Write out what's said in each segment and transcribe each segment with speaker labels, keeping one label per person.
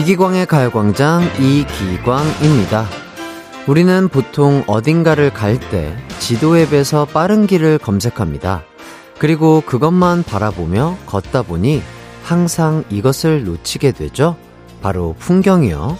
Speaker 1: 이기광의 가요광장 이기광입니다. 우리는 보통 어딘가를 갈 때 지도 앱에서 빠른 길을 검색합니다. 그리고 그것만 바라보며 걷다 보니 항상 이것을 놓치게 되죠. 바로 풍경이요.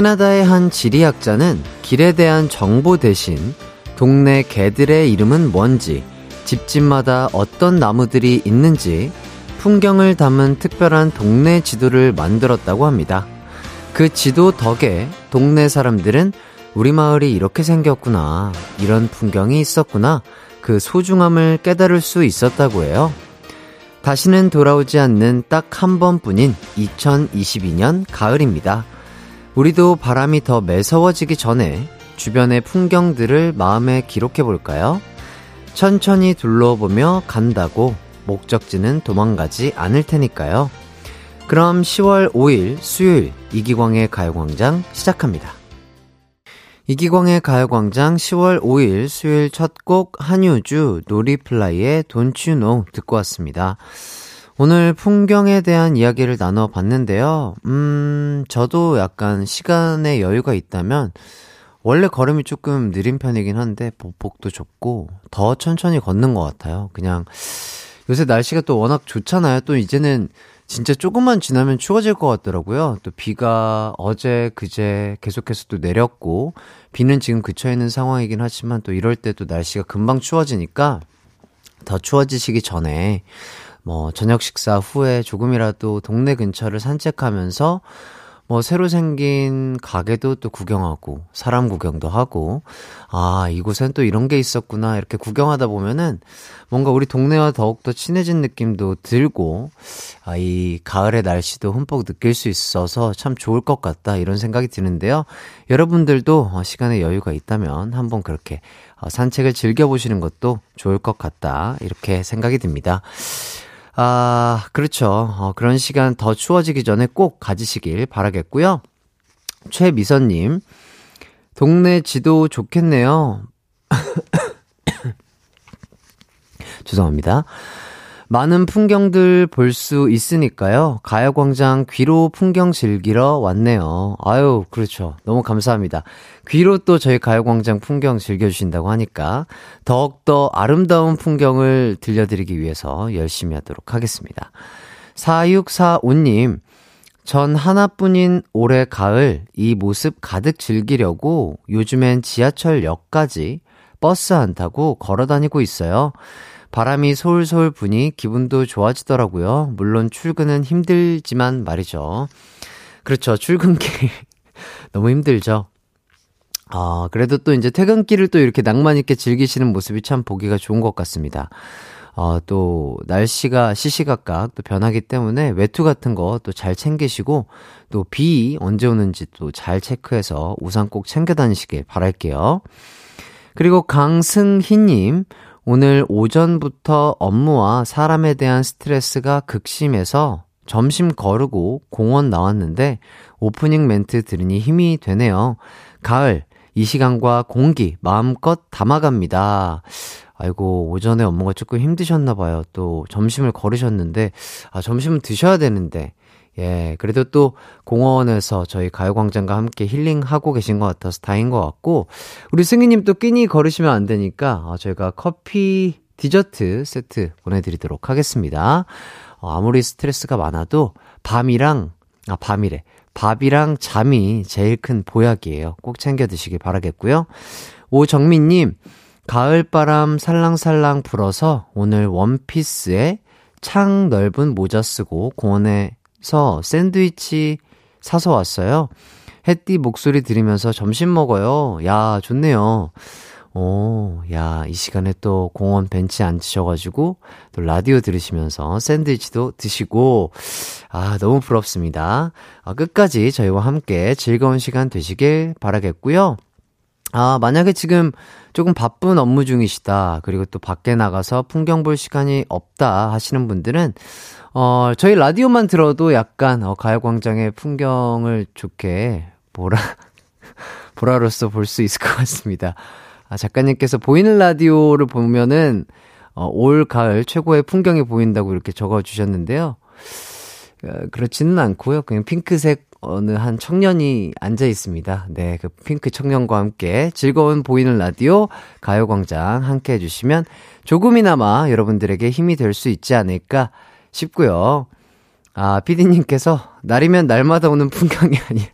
Speaker 1: 캐나다의 한 지리학자는 길에 대한 정보 대신 동네 개들의 이름은 뭔지, 집집마다 어떤 나무들이 있는지, 풍경을 담은 특별한 동네 지도를 만들었다고 합니다. 그 지도 덕에 동네 사람들은 우리 마을이 이렇게 생겼구나, 이런 풍경이 있었구나, 그 소중함을 깨달을 수 있었다고 해요. 다시는 돌아오지 않는 딱 한 번뿐인 2022년 가을입니다. 우리도 바람이 더 매서워지기 전에 주변의 풍경들을 마음에 기록해 볼까요? 천천히 둘러보며 간다고 목적지는 도망가지 않을 테니까요. 그럼 10월 5일 수요일 이기광의 가요광장 시작합니다. 이기광의 가요광장 10월 5일 수요일 첫 곡 한유주 노리플라이의 Don't You Know 듣고 왔습니다. 오늘 풍경에 대한 이야기를 나눠 봤는데요. 음, 저도 약간 시간의 여유가 있다면, 원래 걸음이 조금 느린 편이긴 한데, 보폭도 좁고, 더 천천히 걷는 것 같아요. 그냥, 요새 날씨가 또 워낙 좋잖아요. 또 이제는 진짜 조금만 지나면 추워질 것 같더라고요. 또 비가 어제, 그제 계속해서 또 내렸고, 비는 지금 그쳐있는 상황이긴 하지만 또 이럴 때 또 날씨가 금방 추워지니까, 더 추워지시기 전에, 뭐 저녁 식사 후에 조금이라도 동네 근처를 산책하면서 뭐 새로 생긴 가게도 또 구경하고 사람 구경도 하고 아 이곳엔 또 이런 게 있었구나 이렇게 구경하다 보면은 뭔가 우리 동네와 더욱더 친해진 느낌도 들고 아 이 가을의 날씨도 흠뻑 느낄 수 있어서 참 좋을 것 같다 이런 생각이 드는데요 여러분들도 어, 시간에 여유가 있다면 한번 그렇게 어, 산책을 즐겨보시는 것도 좋을 것 같다 이렇게 생각이 듭니다. 아, 그렇죠. 어, 그런 시간 더 추워지기 전에 꼭 가지시길 바라겠고요. 최미선님, 동네 지도 좋겠네요. 죄송합니다. 많은 풍경들 볼 수 있으니까요. 가요광장 귀로 풍경 즐기러 왔네요. 아유, 그렇죠. 너무 감사합니다. 귀로 또 저희 가요광장 풍경 즐겨주신다고 하니까 더욱더 아름다운 풍경을 들려드리기 위해서 열심히 하도록 하겠습니다. 4645님, 전 하나뿐인 올해 가을 이 모습 가득 즐기려고 요즘엔 지하철역까지 버스 안 타고 걸어 다니고 있어요. 바람이 솔솔 부니 기분도 좋아지더라고요. 물론 출근은 힘들지만 말이죠. 그렇죠. 출근길 너무 힘들죠. 아, 그래도 또 이제 퇴근길을 또 이렇게 낭만 있게 즐기시는 모습이 참 보기가 좋은 것 같습니다. 어, 또, 날씨가 시시각각 또 변하기 때문에 외투 같은 거 또 잘 챙기시고, 또 비 언제 오는지 또 잘 체크해서 우산 꼭 챙겨 다니시길 바랄게요. 그리고 강승희님, 오늘 오전부터 업무와 사람에 대한 스트레스가 극심해서 점심 거르고 공원 나왔는데 오프닝 멘트 들으니 힘이 되네요. 가을, 이 시간과 공기 마음껏 담아갑니다. 아이고, 오전에 업무가 조금 힘드셨나봐요. 또 점심을 거르셨는데, 아, 점심은 드셔야 되는데, 예, 그래도 또 공원에서 저희 가요광장과 함께 힐링하고 계신 것 같아서 다행인 것 같고, 우리 승희님 또 끼니 걸으시면 안 되니까, 어, 저희가 커피 디저트 세트 보내드리도록 하겠습니다. 어, 아무리 스트레스가 많아도 밤이랑, 아, 밤이래. 밥이랑 잠이 제일 큰 보약이에요. 꼭 챙겨 드시길 바라겠고요. 오정민님, 가을바람 살랑살랑 불어서 오늘 원피스에 창 넓은 모자 쓰고 공원에 서 샌드위치 사서 왔어요. 햇띠 목소리 들으면서 점심 먹어요. 야, 좋네요. 오, 야, 이 시간에 또 공원 벤치에 앉으셔가지고, 또 라디오 들으시면서 샌드위치도 드시고, 아, 너무 부럽습니다. 아, 끝까지 저희와 함께 즐거운 시간 되시길 바라겠고요. 아, 만약에 지금 조금 바쁜 업무 중이시다. 그리고 또 밖에 나가서 풍경 볼 시간이 없다 하시는 분들은 어, 저희 라디오만 들어도 약간 어, 가요광장의 풍경을 좋게 보라 보라로서 볼 수 있을 것 같습니다. 아, 작가님께서 보이는 라디오를 보면은 어, 올 가을 최고의 풍경이 보인다고 이렇게 적어 주셨는데요. 어, 그렇지는 않고요. 그냥 핑크색 어느 한 청년이 앉아 있습니다. 네, 그 핑크 청년과 함께 즐거운 보이는 라디오 가요광장 함께 해주시면 조금이나마 여러분들에게 힘이 될 수 있지 않을까 싶고요. 아, 피디님께서 날이면 날마다 오는 풍경이 아니에요.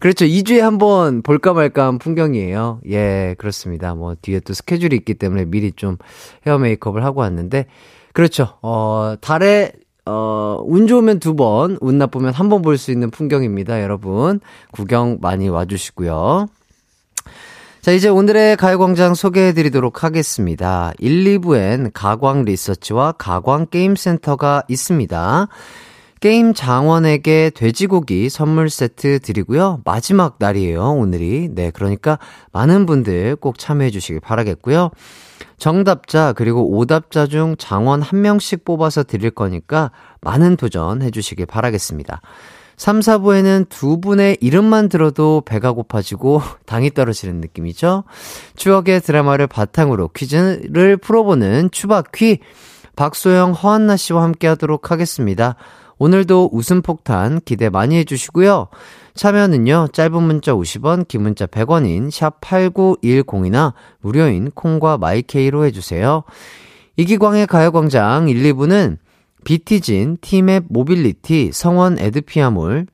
Speaker 1: 그렇죠. 2주에 한 번 볼까 말까 한 풍경이에요. 예, 그렇습니다. 뭐, 뒤에 또 스케줄이 있기 때문에 미리 좀 헤어 메이크업을 하고 왔는데, 그렇죠. 어, 달에 어, 운 좋으면 두 번, 운 나쁘면 한 번 볼 수 있는 풍경입니다, 여러분. 구경 많이 와주시고요. 자, 이제 오늘의 가요광장 소개해 드리도록 하겠습니다. 1, 2부엔 가광 리서치와 가광 게임센터가 있습니다. 게임 장원에게 돼지고기 선물 세트 드리고요. 마지막 날이에요, 오늘이. 네, 그러니까 많은 분들 꼭 참여해 주시길 바라겠고요. 정답자 그리고 오답자 중 장원 한 명씩 뽑아서 드릴 거니까 많은 도전해 주시길 바라겠습니다. 3, 4부에는 두 분의 이름만 들어도 배가 고파지고 당이 떨어지는 느낌이죠. 추억의 드라마를 바탕으로 퀴즈를 풀어보는 추바퀴 박소영, 허한나 씨와 함께 하도록 하겠습니다. 오늘도 웃음 폭탄 기대 많이 해주시고요. 참여는요, 짧은 문자 50원, 긴 문자 100원인 샵8910이나 무료인 콩과 마이K로 해주세요. 이기광의 가요광장 1, 2부는 비티진, 티맵 모빌리티, 성원 애드피아몰,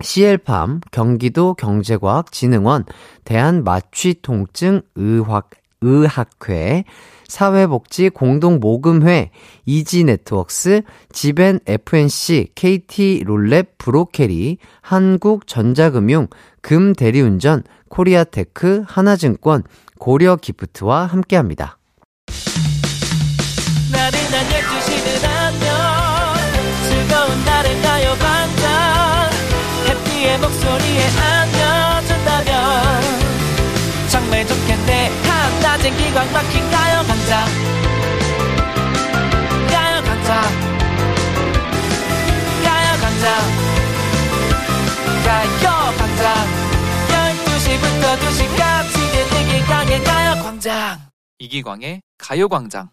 Speaker 1: CL팜, 경기도 경제과학진흥원, 대한마취통증의학, 의학회, 사회복지 공동모금회, 이지네트웍스, 지벤 FNC, KT 롤랩 브로케리, 한국전자금융, 금대리운전, 코리아테크, 하나증권, 고려기프트와 함께합니다. 나른한 12시는 안녕. 즐거운 날을 가요광장. 해피의 목소리에 안겨준다면. 정말 좋겠네. 한낮엔 기광 막힌 가 요광장 가요광장 가요광장 가요광장 12시부터 2시까지 이기광의 가요 광장.
Speaker 2: 이기광의 가요 광장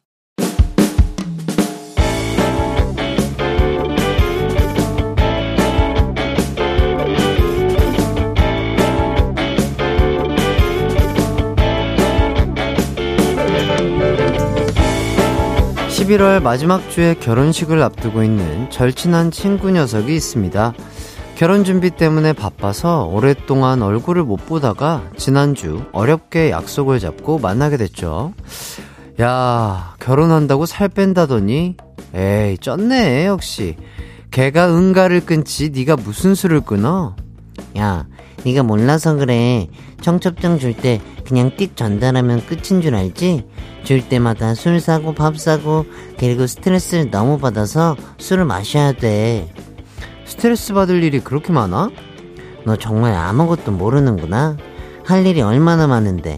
Speaker 1: 11월 마지막 주에 결혼식을 앞두고 있는 절친한 친구 녀석이 있습니다. 결혼 준비 때문에 바빠서 오랫동안 얼굴을 못 보다가 지난주 어렵게 약속을 잡고 만나게 됐죠. 야, 결혼한다고 살 뺀다더니 에이, 쪘네, 역시. 걔가 응가를 끊지 네가 무슨 수를 끊어?
Speaker 3: 야, 네가 몰라서 그래. 청첩장 줄 때 그냥 띡 전달하면 끝인 줄 알지? 줄 때마다 술 사고 밥 사고 그리고 스트레스를 너무 받아서 술을 마셔야 돼.
Speaker 1: 스트레스 받을 일이 그렇게 많아?
Speaker 3: 너 정말 아무것도 모르는구나. 할 일이 얼마나 많은데.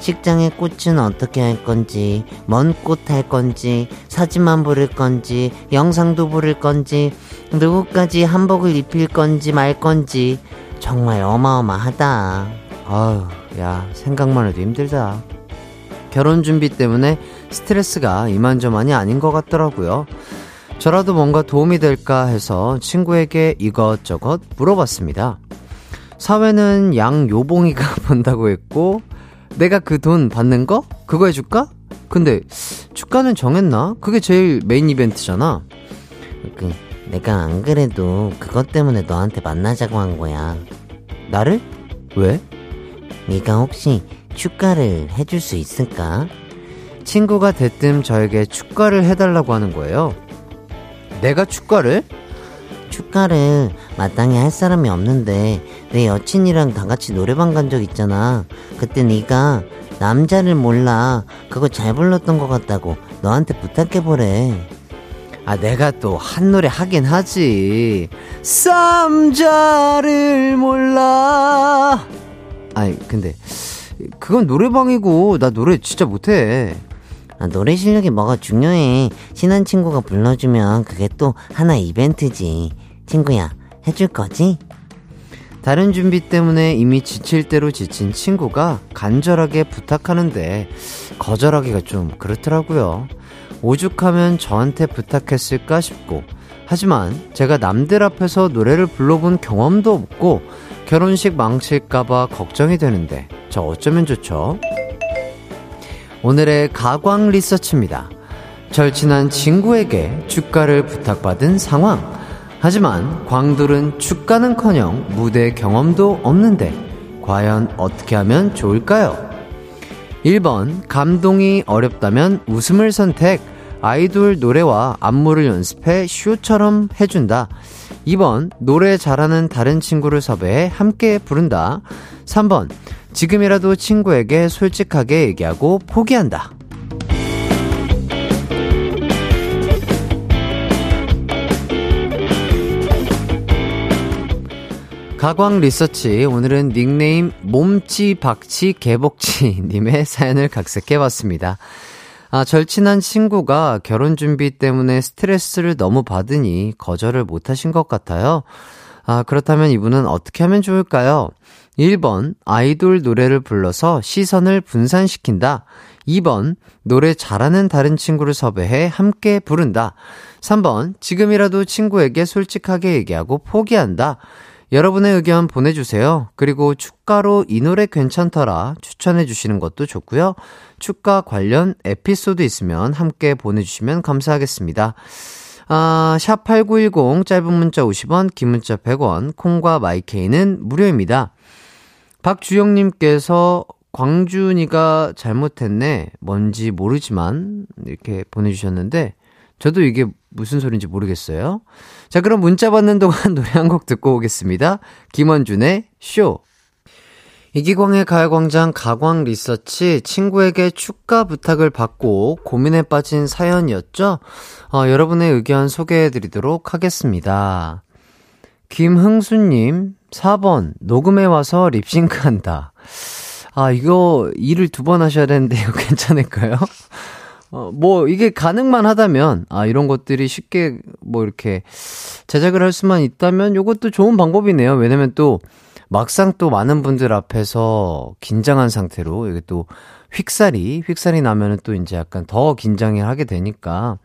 Speaker 3: 식장의 꽃은 어떻게 할 건지, 먼 꽃 할 건지, 사진만 부를 건지, 영상도 부를 건지, 누구까지 한복을 입힐 건지 말 건지, 정말 어마어마하다.
Speaker 1: 아유, 야, 생각만 해도 힘들다. 결혼 준비 때문에 스트레스가 이만저만이 아닌 것 같더라고요. 저라도 뭔가 도움이 될까 해서 친구에게 이것저것 물어봤습니다. 사회는 양 요봉이가 본다고 했고, 내가 그 돈 받는 거? 그거 해줄까? 근데, 주가는 정했나? 그게 제일 메인 이벤트잖아.
Speaker 3: 그, 내가 안 그래도 그것 때문에 너한테 만나자고 한 거야.
Speaker 1: 나를? 왜?
Speaker 3: 네가 혹시 축가를 해줄 수 있을까?
Speaker 1: 친구가 대뜸 저에게 축가를 해달라고 하는 거예요. 내가 축가를?
Speaker 3: 축가를 마땅히 할 사람이 없는데 내 여친이랑 다 같이 노래방 간 적 있잖아. 그때 네가 남자를 몰라 그거 잘 불렀던 것 같다고 너한테 부탁해 보래.
Speaker 1: 아, 내가 또 한 노래 하긴 하지. 쌈자를 몰라. 아니, 근데 그건 노래방이고, 나 노래 진짜 못해.
Speaker 3: 아, 노래 실력이 뭐가 중요해. 친한 친구가 불러주면 그게 또 하나 이벤트지. 친구야, 해줄 거지?
Speaker 1: 다른 준비 때문에 이미 지칠 대로 지친 친구가 간절하게 부탁하는데 거절하기가 좀 그렇더라고요. 오죽하면 저한테 부탁했을까 싶고 하지만 제가 남들 앞에서 노래를 불러본 경험도 없고 결혼식 망칠까봐 걱정이 되는데 저 어쩌면 좋죠? 오늘의 가광 리서치입니다. 절친한 친구에게 축가를 부탁받은 상황. 하지만 광돌은 축가는커녕 무대 경험도 없는데 과연 어떻게 하면 좋을까요? 1번 감동이 어렵다면 웃음을 선택 아이돌 노래와 안무를 연습해 쇼처럼 해준다. 2번 노래 잘하는 다른 친구를 섭외해 함께 부른다. 3번 지금이라도 친구에게 솔직하게 얘기하고 포기한다. 가광 리서치 오늘은 닉네임 몸치 박치 개복치 님의 사연을 각색해 봤습니다. 아, 절친한 친구가 결혼 준비 때문에 스트레스를 너무 받으니 거절을 못 하신 것 같아요. 아, 그렇다면 이분은 어떻게 하면 좋을까요? 1번, 아이돌 노래를 불러서 시선을 분산시킨다. 2번, 노래 잘하는 다른 친구를 섭외해 함께 부른다. 3번, 지금이라도 친구에게 솔직하게 얘기하고 포기한다. 여러분의 의견 보내주세요. 그리고 축가로 이 노래 괜찮더라 추천해주시는 것도 좋고요. 축가 관련 에피소드 있으면 함께 보내주시면 감사하겠습니다. 아, 샵8910 짧은 문자 50원, 긴 문자 100원, 콩과 마이케이는 무료입니다. 박주영님께서 광준이가 잘못했네. 뭔지 모르지만 이렇게 보내주셨는데 저도 이게 무슨 소리인지 모르겠어요. 자, 그럼 문자 받는 동안 노래 한 곡 듣고 오겠습니다. 김원준의 쇼. 이기광의 가요광장 가광 리서치 친구에게 축가 부탁을 받고 고민에 빠진 사연이었죠? 어, 여러분의 의견 소개해 드리도록 하겠습니다. 김흥수님, 4번, 녹음해 와서 립싱크 한다. 아, 이거 일을 두 번 하셔야 되는데, 이거 괜찮을까요? 어, 뭐, 이게 가능만 하다면, 아, 이런 것들이 쉽게, 뭐, 이렇게, 제작을 할 수만 있다면, 요것도 좋은 방법이네요. 왜냐면 또, 막상 또 많은 분들 앞에서 긴장한 상태로, 이게 또, 휙살이, 휙살이 나면은 또 이제 약간 더 긴장을 하게 되니까,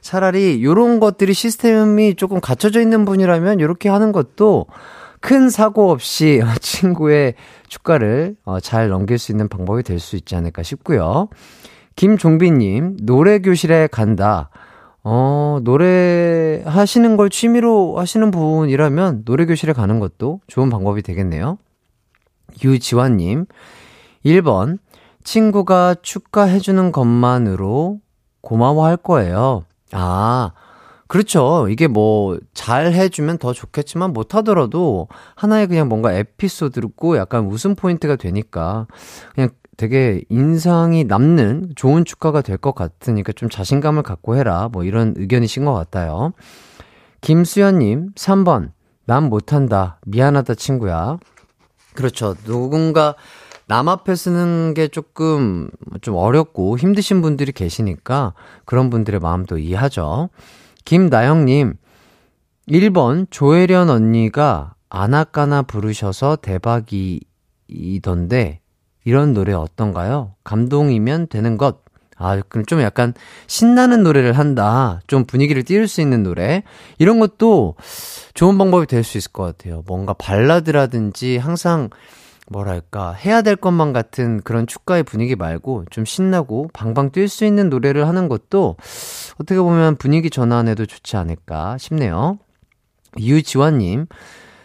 Speaker 1: 차라리 요런 것들이 시스템이 조금 갖춰져 있는 분이라면, 요렇게 하는 것도, 큰 사고 없이 친구의 축가를 어, 잘 넘길 수 있는 방법이 될 수 있지 않을까 싶고요. 김종빈님, 노래교실에 간다. 어, 노래 하시는 걸 취미로 하시는 분이라면 노래교실에 가는 것도 좋은 방법이 되겠네요. 유지환님, 1번, 친구가 축하해주는 것만으로 고마워할 거예요. 아, 그렇죠. 이게 뭐, 잘 해주면 더 좋겠지만, 못하더라도, 하나의 그냥 뭔가 에피소드고 약간 웃음 포인트가 되니까, 그냥 되게 인상이 남는 좋은 축가가 될 것 같으니까 좀 자신감을 갖고 해라. 뭐 이런 의견이신 것 같아요. 김수연님, 3번. 난 못한다. 미안하다, 친구야. 그렇죠. 누군가 남 앞에 쓰는 게 조금 좀 어렵고 힘드신 분들이 계시니까 그런 분들의 마음도 이해하죠. 김나영님, 1번 조혜련 언니가 아나까나 부르셔서 대박이던데 이런 노래 어떤가요? 감동이면 되는 것. 아, 그럼 좀 약간 신나는 노래를 한다. 좀 분위기를 띄울 수 있는 노래. 이런 것도 좋은 방법이 될 수 있을 것 같아요. 뭔가 발라드라든지 항상 뭐랄까, 해야 될 것만 같은 그런 축가의 분위기 말고 좀 신나고 방방 뛸 수 있는 노래를 하는 것도 어떻게 보면 분위기 전환에도 좋지 않을까 싶네요. 유지환님,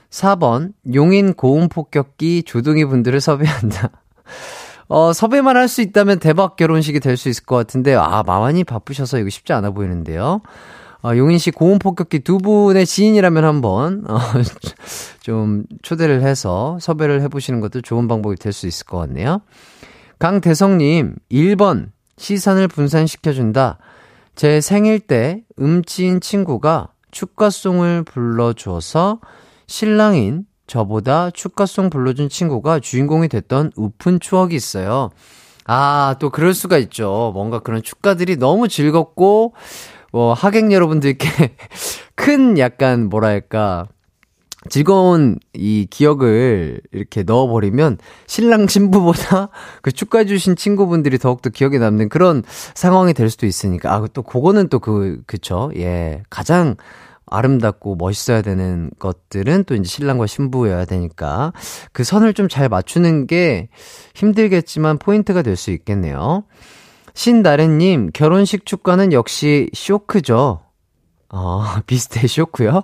Speaker 1: 4번, 용인 고음 폭격기 조둥이 분들을 섭외한다. 어, 섭외만 할 수 있다면 대박 결혼식이 될 수 있을 것 같은데, 아, 마만이 바쁘셔서 이거 쉽지 않아 보이는데요. 어, 용인 씨 고음 폭격기 두 분의 지인이라면 한번, 어, 좀 초대를 해서 섭외를 해보시는 것도 좋은 방법이 될 수 있을 것 같네요. 강대성님, 1번, 시선을 분산시켜준다. 제 생일 때 음치인 친구가 축가송을 불러줘서 신랑인 저보다 축가송 불러준 친구가 주인공이 됐던 우픈 추억이 있어요. 아, 또 그럴 수가 있죠. 뭔가 그런 축가들이 너무 즐겁고, 뭐, 하객 여러분들께 큰 약간, 뭐랄까, 즐거운 이 기억을 이렇게 넣어버리면 신랑 신부보다 그 축가해 주신 친구분들이 더욱더 기억에 남는 그런 상황이 될 수도 있으니까. 아, 또 그거는 또 그, 그쵸. 예. 가장 아름답고 멋있어야 되는 것들은 또 이제 신랑과 신부여야 되니까 그 선을 좀 잘 맞추는 게 힘들겠지만 포인트가 될 수 있겠네요. 신나래님, 결혼식 축가는 역시 쇼크죠. 어, 비슷해 쇼크요?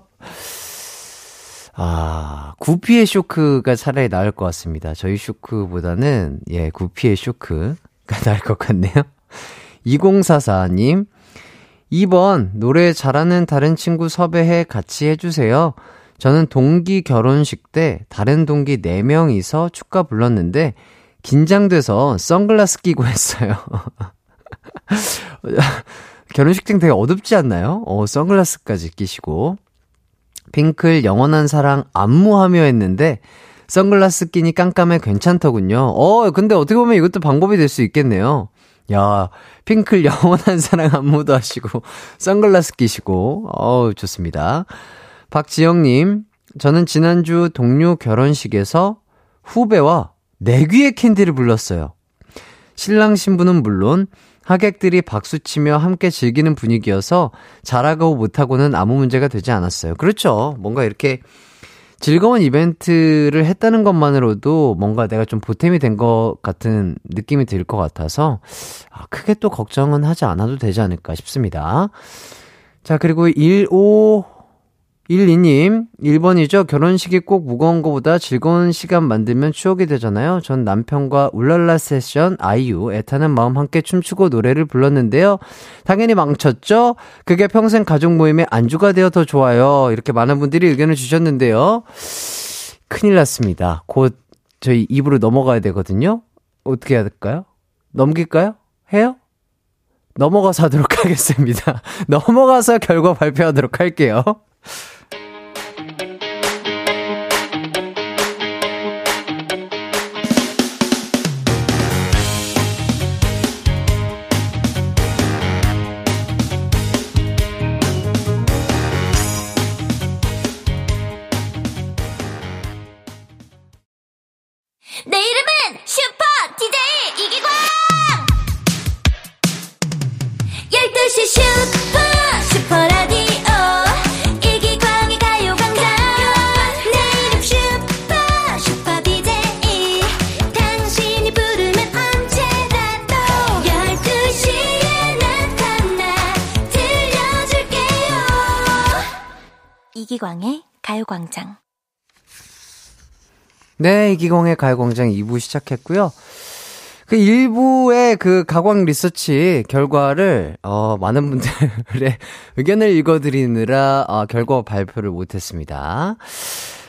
Speaker 1: 아, 구피의 쇼크가 차라리 나을 것 같습니다. 저희 쇼크보다는, 예, 구피의 쇼크가 나을 것 같네요. 2044님, 2번, 노래 잘하는 다른 친구 섭외해 같이 해주세요. 저는 동기 결혼식 때 다른 동기 4명이서 축가 불렀는데, 긴장돼서 선글라스 끼고 했어요. 결혼식 때 되게 어둡지 않나요? 어, 선글라스까지 끼시고. 핑클 영원한 사랑 안무하며 했는데 선글라스 끼니 깜깜해 괜찮더군요. 어, 근데 어떻게 보면 이것도 방법이 될 수 있겠네요. 야, 핑클 영원한 사랑 안무도 하시고 선글라스 끼시고 어우 좋습니다. 박지영님, 저는 지난주 동료 결혼식에서 후배와 내귀의 캔디를 불렀어요. 신랑 신부는 물론 하객들이 박수치며 함께 즐기는 분위기여서 잘하고 못하고는 아무 문제가 되지 않았어요. 그렇죠. 뭔가 이렇게 즐거운 이벤트를 했다는 것만으로도 뭔가 내가 좀 보탬이 된 것 같은 느낌이 들 것 같아서 아, 크게 또 걱정은 하지 않아도 되지 않을까 싶습니다. 자, 그리고 15 12님, 1번이죠. 결혼식이 꼭 무거운 것보다 즐거운 시간 만들면 추억이 되잖아요. 전 남편과 울랄라 세션, 아이유, 애타는 마음 함께 춤추고 노래를 불렀는데요. 당연히 망쳤죠? 그게 평생 가족 모임의 안주가 되어 더 좋아요. 이렇게 많은 분들이 의견을 주셨는데요. 큰일 났습니다. 곧 저희 입으로 넘어가야 되거든요. 어떻게 해야 될까요? 넘길까요? 해요? 넘어가서 하도록 하겠습니다. 넘어가서 결과 발표하도록 할게요.
Speaker 4: 가요광장.
Speaker 1: 네, 이기광의 가요광장 2부 시작했고요. 그 1부의 그 가광 리서치 결과를, 어, 많은 분들의 의견을 읽어드리느라, 어, 결과 발표를 못했습니다.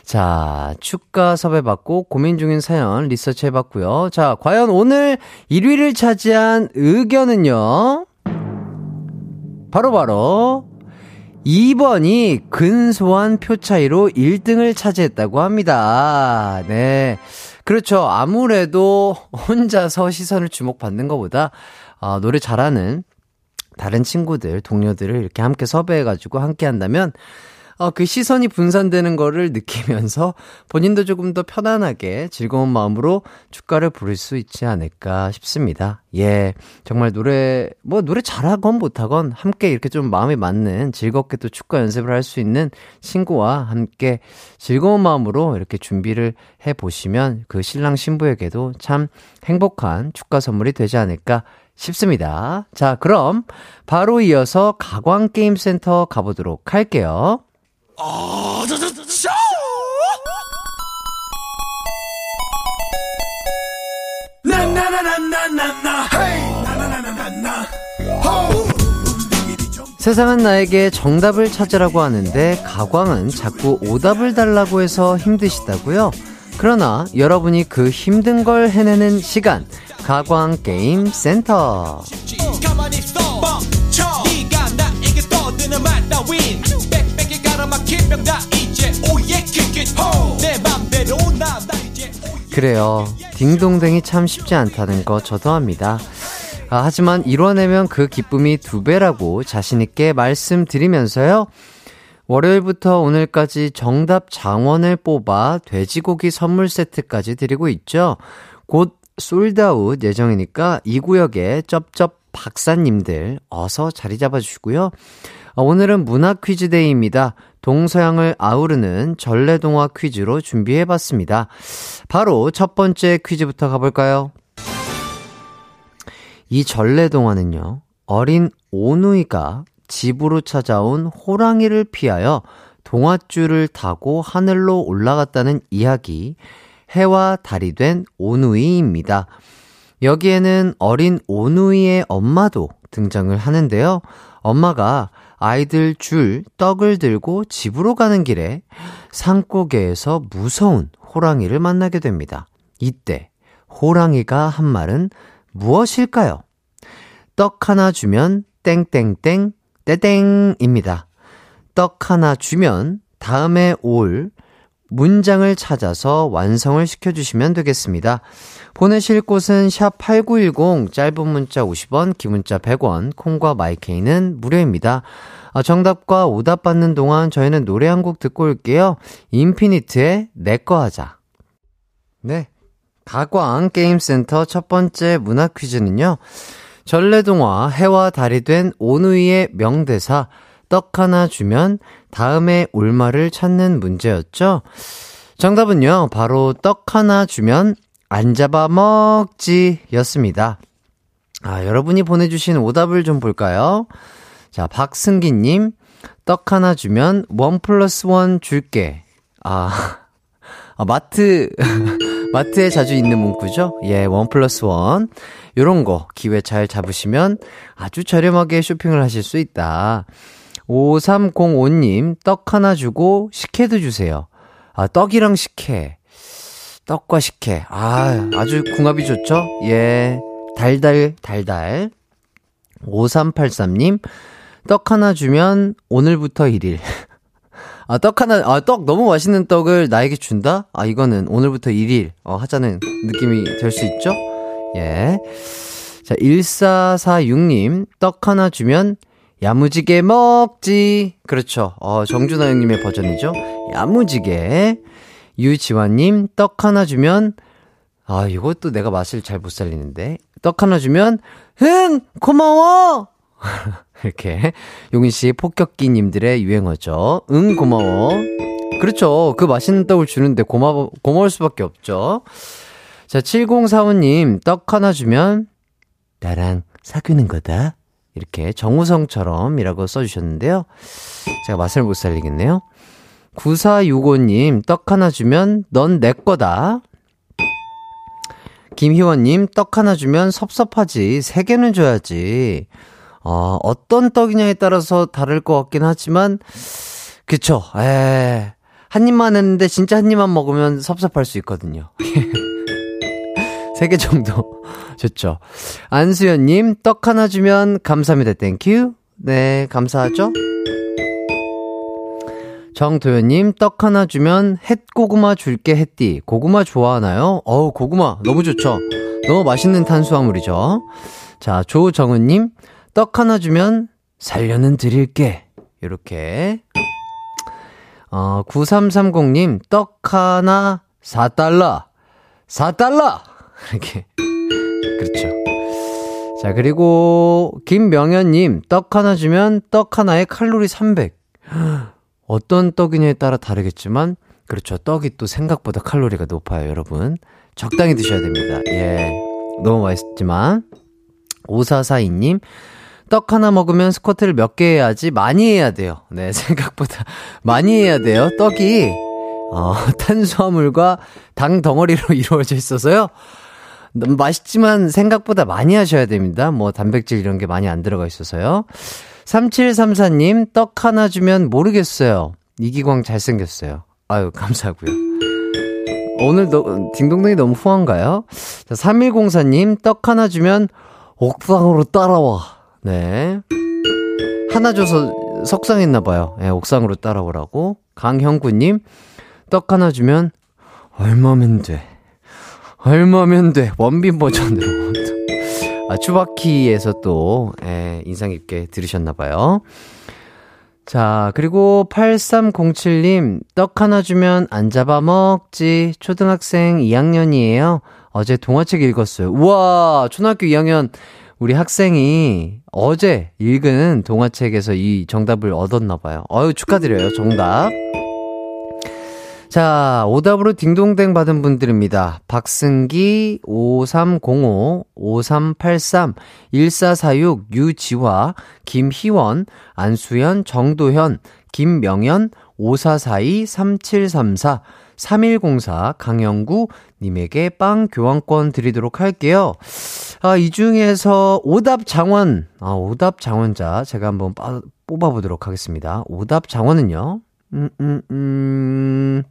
Speaker 1: 자, 축가 섭외 받고 고민 중인 사연 리서치 해봤고요. 자, 과연 오늘 1위를 차지한 의견은요? 바로 바로, 바로 2번이 근소한 표 차이로 1등을 차지했다고 합니다. 네. 그렇죠. 아무래도 혼자서 시선을 주목받는 것보다, 어, 노래 잘하는 다른 친구들, 동료들을 이렇게 함께 섭외해가지고 함께 한다면, 어, 그 시선이 분산되는 거를 느끼면서 본인도 조금 더 편안하게 즐거운 마음으로 축가를 부를 수 있지 않을까 싶습니다. 예. 정말 노래, 뭐 노래 잘하건 못하건 함께 이렇게 좀 마음이 맞는 즐겁게 또 축가 연습을 할 수 있는 친구와 함께 즐거운 마음으로 이렇게 준비를 해 보시면 그 신랑 신부에게도 참 행복한 축가 선물이 되지 않을까 싶습니다. 자, 그럼 바로 이어서 가광게임센터 가보도록 할게요. 어, 저, 저, 저, 저! 세상은 나에게 정답을 찾으라고 하는데 가광은 자꾸 오답을 달라고 해서 힘드시다고요? 그러나 여러분이 그 힘든 걸 해내는 시간 가광 게임 센터. 이제 오예 내 맘대로 그래요. 딩동댕이 참 쉽지 않다는 거 저도 합니다. 아, 하지만 이뤄내면 그 기쁨이 두 배라고 자신있게 말씀드리면서요. 월요일부터 오늘까지 정답 장원을 뽑아 돼지고기 선물 세트까지 드리고 있죠. 곧 sold out 예정이니까 이 구역에 쩝쩝 박사님들 어서 자리 잡아주시고요. 어, 오늘은 문화 퀴즈 day입니다. 동서양을 아우르는 전래동화 퀴즈로 준비해봤습니다. 바로 첫 번째 퀴즈부터 가볼까요? 이 전래동화는요, 어린 오누이가 집으로 찾아온 호랑이를 피하여 동화줄을 타고 하늘로 올라갔다는 이야기, 해와 달이 된 오누이입니다. 여기에는 어린 오누이의 엄마도 등장을 하는데요. 엄마가 아이들 줄 떡을 들고 집으로 가는 길에 산고개에서 무서운 호랑이를 만나게 됩니다. 이때 호랑이가 한 말은 무엇일까요? 떡 하나 주면 땡땡땡 떼땡입니다. 떡 하나 주면 다음에 올 문장을 찾아서 완성을 시켜주시면 되겠습니다. 보내실 곳은 샵8910 짧은 문자 50원, 기 문자 100원, 콩과 마이케이는 무료입니다. 아, 정답과 오답 받는 동안 저희는 노래 한 곡 듣고 올게요. 인피니트의 내꺼 하자. 네. 가광 게임센터 첫 번째 문화 퀴즈는요. 전래동화 해와 달이 된 오누이의 명대사 떡 하나 주면 다음에 올 말을 찾는 문제였죠. 정답은요, 바로 떡 하나 주면 안 잡아 먹지 였습니다. 아, 여러분이 보내주신 오답을 좀 볼까요? 자, 박승기님, 떡 하나 주면 one plus one 줄게. 아, 아 마트, 마트에 자주 있는 문구죠? 예, one plus one. 요런 거 기회 잘 잡으시면 아주 저렴하게 쇼핑을 하실 수 있다. 5305님, 떡 하나 주고 식혜도 주세요. 아, 떡이랑 식혜. 떡과 식혜. 아, 아주 궁합이 좋죠? 예. 달달, 달달. 5383님, 떡 하나 주면 오늘부터 1일. 아, 떡 하나, 아, 떡 너무 맛있는 떡을 나에게 준다? 아, 이거는 오늘부터 1일, 어, 하자는 느낌이 될 수 있죠? 예. 자, 1446님, 떡 하나 주면 야무지게 먹지. 그렇죠. 어, 정준하 형님의 버전이죠. 야무지게. 유지환님, 떡 하나 주면, 아, 이것도 내가 맛을 잘 못 살리는데. 떡 하나 주면, 흥! 고마워! 이렇게. 용인 씨 폭격기님들의 유행어죠. 응, 고마워. 그렇죠. 그 맛있는 떡을 주는데 고마워, 고마울 수밖에 없죠. 자, 7045님, 떡 하나 주면, 나랑 사귀는 거다. 이렇게 정우성처럼이라고 써주셨는데요. 제가 맛을 못 살리겠네요. 9465님, 떡 하나 주면 넌 내 거다. 김희원님, 떡 하나 주면 섭섭하지. 세 개는 줘야지. 어, 어떤 떡이냐에 따라서 다를 것 같긴 하지만, 그쵸. 에, 한 입만 했는데 진짜 한 입만 먹으면 섭섭할 수 있거든요. 세개 정도 좋죠. 안수연님, 떡 하나 주면 감사합니다. thank you. 네, 감사하죠? 정도현님, 떡 하나 주면 햇고구마 줄게 햇띠. 고구마 좋아하나요? 어우, 고구마. 너무 좋죠. 너무 맛있는 탄수화물이죠. 자, 조정은님, 떡 하나 주면 살려는 드릴게. 이렇게. 어, 9330님, 떡 하나 4달러. 4달러! 이렇게. 그렇죠. 자, 그리고 김명현님, 떡 하나 주면 떡 하나에 칼로리 300. 어떤 떡이냐에 따라 다르겠지만, 그렇죠. 떡이 또 생각보다 칼로리가 높아요, 여러분. 적당히 드셔야 됩니다. 예. 너무 맛있지만. 5442님, 떡 하나 먹으면 스쿼트를 몇 개 해야지? 많이 해야 돼요. 네, 생각보다 많이 해야 돼요. 떡이, 어, 탄수화물과 당 덩어리로 이루어져 있어서요. 맛있지만 생각보다 많이 하셔야 됩니다. 뭐 단백질 이런 게 많이 안 들어가 있어서요. 3734님, 떡 하나 주면 모르겠어요. 이기광 잘생겼어요. 아유, 감사하고요. 오늘 도, 딩동댕이 너무 후한가요? 자, 3104님, 떡 하나 주면 옥상으로 따라와. 네. 하나 줘서 석상했나봐요. 네, 옥상으로 따라오라고. 강형구님, 떡 하나 주면 얼마면 돼? 얼마면 돼? 원빈 버전으로. 아, 추바키에서 또, 예, 인상 깊게 들으셨나 봐요. 자, 그리고 8307님, 떡 하나 주면 안 잡아 먹지. 초등학생 2학년이에요. 어제 동화책 읽었어요. 우와, 초등학교 2학년 우리 학생이 어제 읽은 동화책에서 이 정답을 얻었나 봐요. 어유 축하드려요. 정답. 자, 오답으로 딩동댕 받은 분들입니다. 박승기, 5305, 5383, 1446, 유지화, 김희원, 안수현, 정도현, 김명현, 5442, 3734, 3104, 강영구, 님에게 빵 교환권 드리도록 할게요. 아, 이 중에서 오답 장원, 아, 오답 장원자 제가 한번 빠, 뽑아보도록 하겠습니다. 오답 장원은요, 음, 음, 음,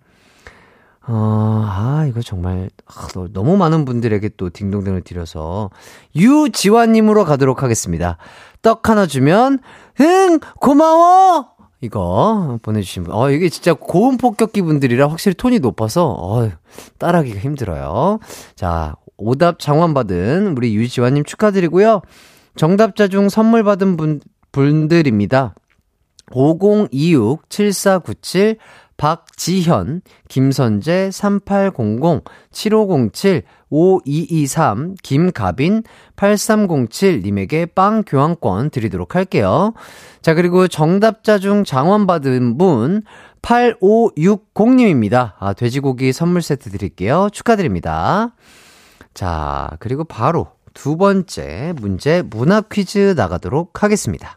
Speaker 1: 어, 아, 이거 정말, 아, 너무 많은 분들에게 또 딩동댕을 드려서, 유지환님으로 가도록 하겠습니다. 떡 하나 주면, 응, 고마워! 이거 보내주신 분. 어, 이게 진짜 고음 폭격기 분들이라 확실히 톤이 높아서, 어, 따라하기가 힘들어요. 자, 오답 장환받은 우리 유지환님 축하드리고요. 정답자 중 선물 받은 분, 분들입니다. 5026-7497 박지현, 김선재, 3800, 7507, 5223, 김가빈, 8307님에게 빵 교환권 드리도록 할게요. 자, 그리고 정답자 중 장원 받은 분, 8560님입니다. 아, 돼지고기 선물 세트 드릴게요. 축하드립니다. 자, 그리고 바로 두 번째 문제 문화 퀴즈 나가도록 하겠습니다.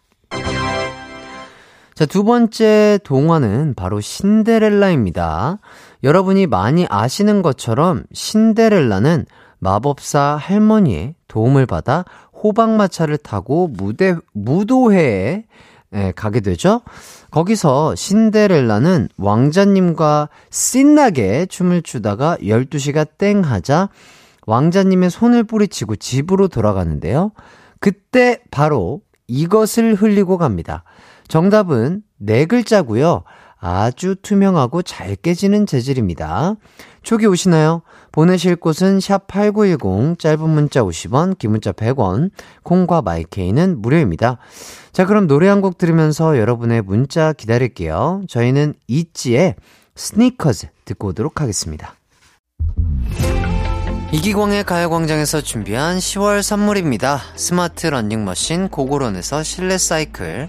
Speaker 1: 자, 두 번째 동화는 바로 신데렐라입니다. 여러분이 많이 아시는 것처럼 신데렐라는 마법사 할머니의 도움을 받아 호박마차를 타고 무대, 무도회에 에, 가게 되죠. 거기서 신데렐라는 왕자님과 신나게 춤을 추다가 12시가 땡 하자 왕자님의 손을 뿌리치고 집으로 돌아가는데요. 그때 바로 이것을 흘리고 갑니다. 정답은 네 글자고요. 아주 투명하고 잘 깨지는 재질입니다. 촉이 오시나요? 보내실 곳은 샵8910, 짧은 문자 50원, 긴 문자 100원, 콩과 마이케이는 무료입니다. 자, 그럼 노래 한 곡 들으면서 여러분의 문자 기다릴게요. 저희는 있지의 스니커즈 듣고 오도록 하겠습니다. 이기광의 가요광장에서 준비한 10월 선물입니다. 스마트 러닝머신 고고런에서 실내 사이클,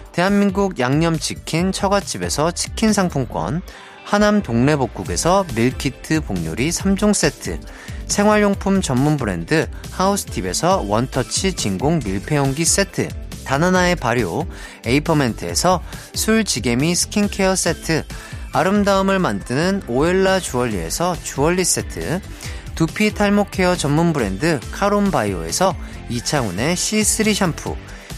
Speaker 1: 대한민국 양념치킨 처갓집에서 치킨 상품권, 하남 동래복국에서 밀키트 복요리 3종 세트, 생활용품 전문 브랜드 하우스팁에서 원터치 진공 밀폐용기 세트, 다나나의 발효 에이퍼멘트에서 술지개미 스킨케어 세트, 아름다움을 만드는 오엘라 주얼리에서 주얼리 세트, 두피 탈모 케어 전문 브랜드 카론바이오에서 이창훈의 C3 샴푸,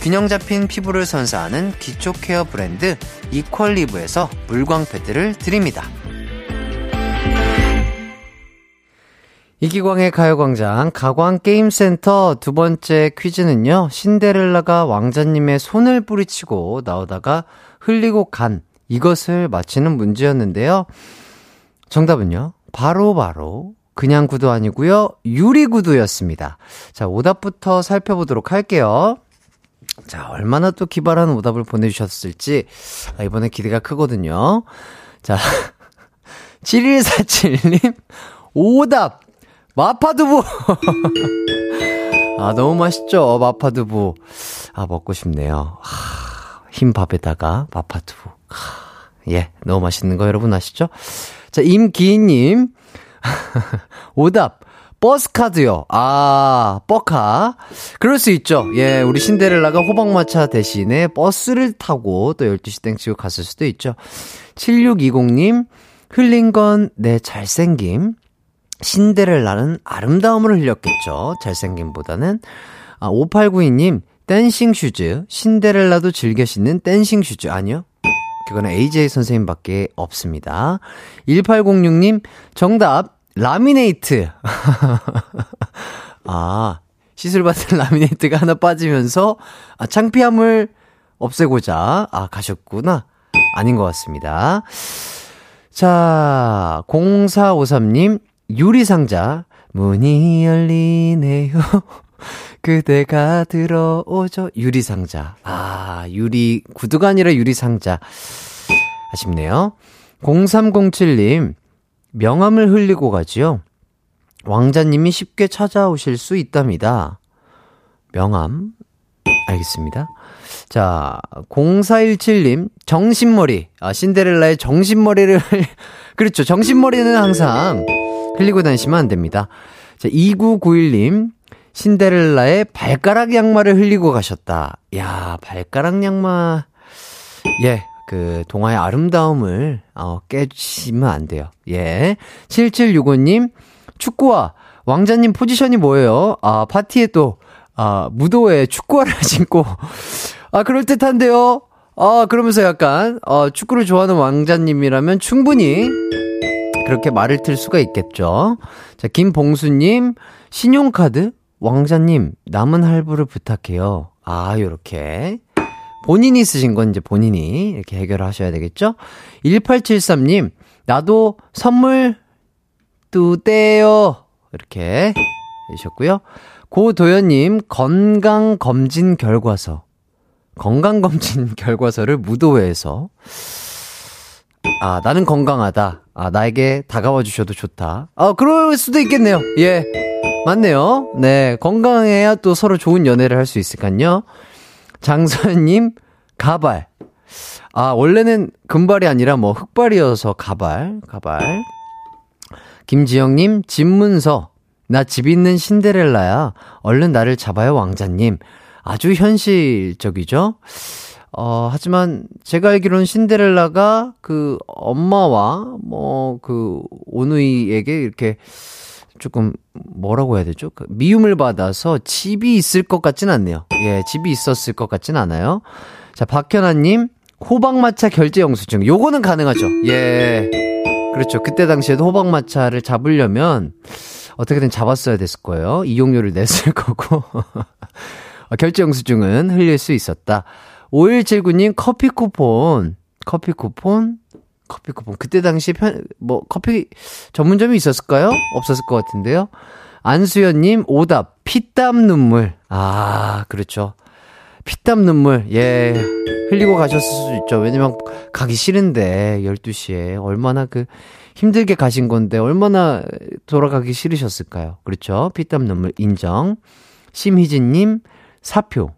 Speaker 1: 균형 잡힌 피부를 선사하는 기초 케어 브랜드 이퀄리브에서 물광 패드를 드립니다. 이기광의 가요광장 가광게임센터 두 번째 퀴즈는요. 신데렐라가 왕자님의 손을 뿌리치고 나오다가 흘리고 간 이것을 맞히는 문제였는데요. 정답은요. 바로 바로 그냥 구두 아니고요. 유리 구두였습니다. 자, 오답부터 살펴보도록 할게요. 자, 얼마나 또 기발한 오답을 보내주셨을지, 아, 이번에 기대가 크거든요. 자, 7147님, 오답! 마파두부! 아, 너무 맛있죠? 마파두부. 아, 먹고 싶네요. 하. 흰 밥에다가 마파두부. 예, 너무 맛있는 거 여러분 아시죠? 자, 임기인님. 오답. 버스카드요. 아, 버카. 그럴 수 있죠. 예, 우리 신데렐라가 호박마차 대신에 버스를 타고 또 12시 땡치고 갔을 수도 있죠. 7620님, 흘린 건 내 잘생김. 신데렐라는 아름다움을 흘렸겠죠. 잘생김보다는. 아, 5892님, dancing shoes. 신데렐라도 즐겨 신는 dancing shoes. 아니요. 그거는 AJ 선생님밖에 없습니다. 1806님, 정답, 라미네이트. 아, 시술 받은 라미네이트가 하나 빠지면서, 아, 창피함을 없애고자, 아, 가셨구나. 아닌 것 같습니다. 자, 0453님, 유리상자. 문이 열리네요. 그대가 들어오죠. 유리상자. 아, 유리, 구두가 아니라 유리상자. 아쉽네요. 0307님, 명함을 흘리고 가지요. 왕자님이 쉽게 찾아오실 수 있답니다. 명함. 알겠습니다. 자, 0417님, 정신머리. 아, 신데렐라의 정신머리를, 그렇죠. 정신머리는 항상 흘리고 다니시면 안 됩니다. 자, 2991님, 신데렐라의 발가락 양말을 흘리고 가셨다. 야, 발가락 양말. 예, 그 동화의 아름다움을 어, 깨주시면 안 돼요. 예. 7765님, 축구와 왕자님 포지션이 뭐예요? 아, 파티에 또, 아, 무도에 축구화를 신고, 아, 그럴듯한데요? 아, 그러면서 약간, 어, 축구를 좋아하는 왕자님이라면 충분히 그렇게 말을 틀 수가 있겠죠. 자, 김봉수님, 신용카드? 왕자님, 남은 할부를 부탁해요. 아, 요렇게. 본인이 쓰신 건 이제 본인이 이렇게 해결하셔야 되겠죠? 1873님, 나도 선물 뚜떼요. 이렇게 해주셨고요. 고도현님, 건강검진 결과서. 건강검진 결과서를 무도회에서. 아, 나는 건강하다. 아, 나에게 다가와 주셔도 좋다. 아, 그럴 수도 있겠네요. 예. 맞네요. 네. 건강해야 또 서로 좋은 연애를 할 수 있을까요? 장서연님, 가발. 아, 원래는 금발이 아니라 뭐 흑발이어서 가발, 가발. 김지영님, 집문서. 나 집 있는 신데렐라야. 얼른 나를 잡아요, 왕자님. 아주 현실적이죠? 어, 하지만 제가 알기로는 신데렐라가 그 엄마와 뭐 그 오누이에게 이렇게 조금 뭐라고 해야 되죠? 그 미움을 받아서 집이 있을 것 같진 않네요. 예, 집이 있었을 것 같진 않아요. 자, 박현아님, 호박마차 결제 영수증. 요거는 가능하죠. 예. 그렇죠. 그때 당시에도 호박마차를 잡으려면 어떻게든 잡았어야 됐을 거예요. 이용료를 냈을 거고. 결제 영수증은 흘릴 수 있었다. 5179님, 커피 쿠폰. 커피 쿠폰? 커피 쿠폰. 그때 당시 편, 뭐, 커피 전문점이 있었을까요? 없었을 것 같은데요. 안수연님, 오답. 피땀 눈물. 아, 그렇죠. 피땀 눈물. 예. 흘리고 가셨을 수도 있죠. 왜냐면 가기 싫은데, 12시에. 얼마나 그, 힘들게 가신 건데, 얼마나 돌아가기 싫으셨을까요? 그렇죠. 피땀 눈물 인정. 심희진님, 사표.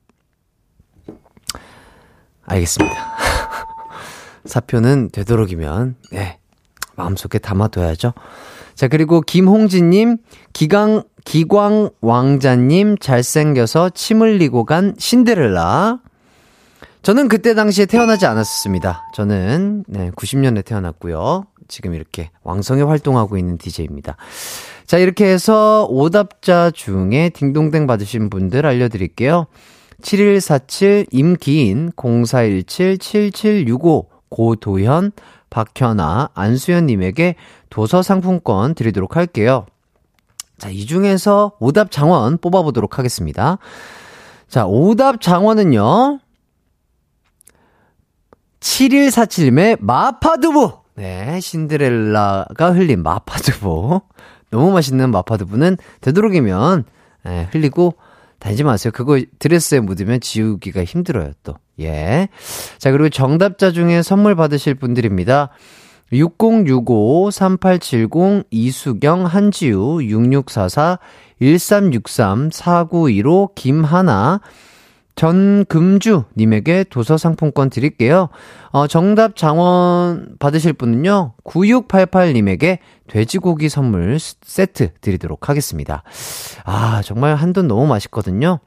Speaker 1: 알겠습니다. 사표는 되도록이면, 네, 마음속에 담아둬야죠. 자, 그리고 김홍진님, 기강, 기광 왕자님, 잘생겨서 침 흘리고 간 신데렐라. 저는 그때 당시에 태어나지 않았습니다. 저는, 네, 90년에 태어났고요. 지금 이렇게 왕성에 활동하고 있는 DJ입니다. 자, 이렇게 해서 오답자 중에 딩동댕 받으신 분들 알려드릴게요. 7147 임기인 0417 7765 고도현, 박현아, 안수연님에게 도서 상품권 드리도록 할게요. 자, 이 중에서 오답 장원 뽑아보도록 하겠습니다. 자, 오답 장원은요. 7147님의 마파두부! 네, 신데렐라가 흘린 마파두부. 너무 맛있는 마파두부는 되도록이면 네, 흘리고 다니지 마세요. 그거 드레스에 묻으면 지우기가 힘들어요, 또. 예. 자, 그리고 정답자 중에 선물 받으실 분들입니다. 6065-3870 이수경 한지우 6644 1363 4915 김하나 전금주님에게 도서 상품권 드릴게요. 어, 정답 장원 받으실 분은요, 9688님에게 돼지고기 선물 세트 드리도록 하겠습니다. 아, 정말 한돈 너무 맛있거든요.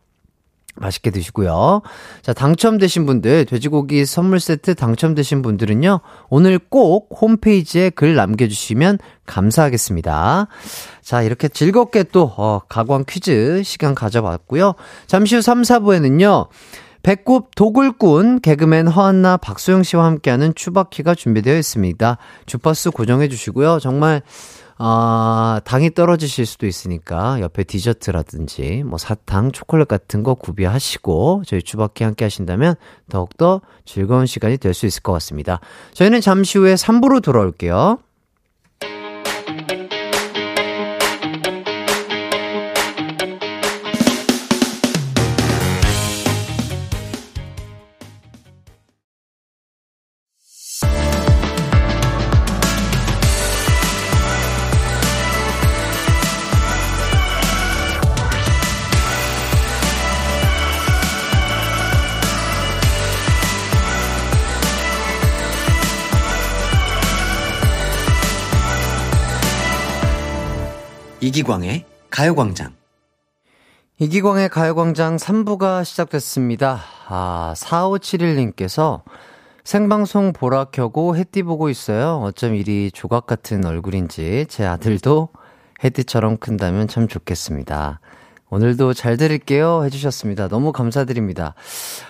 Speaker 1: 맛있게 드시고요. 자, 당첨되신 분들, 돼지고기 선물 세트 당첨되신 분들은요, 오늘 꼭 홈페이지에 글 남겨주시면 감사하겠습니다. 자, 이렇게 즐겁게 또, 어, 가광 퀴즈 시간 가져봤고요. 잠시 후 3, 4부에는요, 배꼽 도굴꾼 개그맨 허한나 박소영 씨와 함께하는 추바키가 준비되어 있습니다. 주파수 고정해 주시고요. 정말 아, 당이 떨어지실 수도 있으니까 옆에 디저트라든지 뭐 사탕, 초콜릿 같은 거 구비하시고 저희 주바키 함께 하신다면 더욱더 즐거운 시간이 될 수 있을 것 같습니다. 저희는 잠시 후에 3부로 돌아올게요.
Speaker 4: 이기광의 가요광장.
Speaker 1: 이기광의 가요광장 3부가 시작됐습니다. 아, 4571님께서 생방송 보라 켜고 해띠 보고 있어요. 어쩜 이리 조각 같은 얼굴인지 제 아들도 해띠처럼 큰다면 참 좋겠습니다. 오늘도 잘 들을게요 해주셨습니다. 너무 감사드립니다.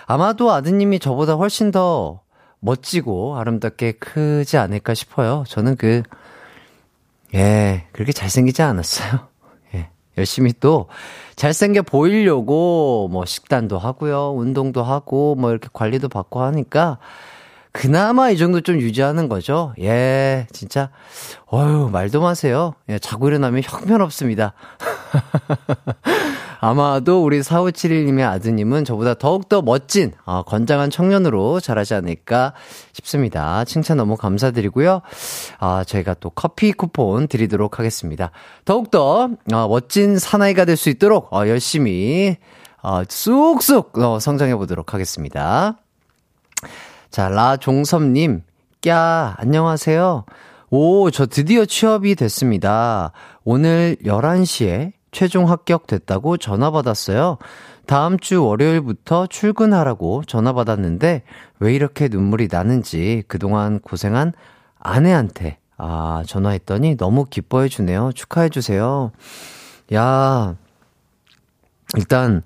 Speaker 1: 아마도 아드님이 저보다 훨씬 더 멋지고 아름답게 크지 않을까 싶어요. 저는 그 예, 그렇게 잘생기지 않았어요. 예, 열심히 또 잘생겨 보이려고 뭐 식단도 하고요, 운동도 하고 뭐 이렇게 관리도 받고 하니까 그나마 이 정도 좀 유지하는 거죠. 예, 진짜, 어휴, 말도 마세요. 예, 자고 일어나면 형편없습니다. 아마도 우리 4571님의 아드님은 저보다 더욱더 멋진, 어, 건장한 청년으로 자라지 않을까 싶습니다. 칭찬 너무 감사드리고요. 아, 저희가 또 커피 쿠폰 드리도록 하겠습니다. 더욱더, 어, 멋진 사나이가 될 수 있도록, 어, 열심히, 어, 쑥쑥, 어, 성장해 보도록 하겠습니다. 자, 라종섭님, 꺄, 안녕하세요. 오, 저 드디어 취업이 됐습니다. 오늘 11시에 최종 합격됐다고 전화 받았어요. 다음 주 월요일부터 출근하라고 전화 받았는데 왜 이렇게 눈물이 나는지 그동안 고생한 아내한테 아, 전화했더니 너무 기뻐해 주네요. 축하해 주세요. 야, 일단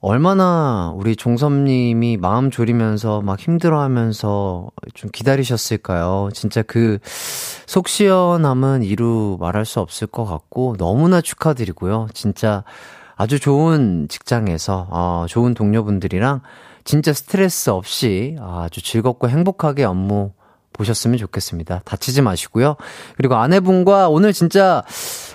Speaker 1: 얼마나 우리 종섭님이 마음 졸이면서 막 힘들어 하면서 좀 기다리셨을까요? 진짜 그 속 시원함은 이루 말할 수 없을 것 같고 너무나 축하드리고요. 진짜 아주 좋은 직장에서, 어, 좋은 동료분들이랑 진짜 스트레스 없이 아주 즐겁고 행복하게 업무 보셨으면 좋겠습니다. 다치지 마시고요. 그리고 아내분과 오늘 진짜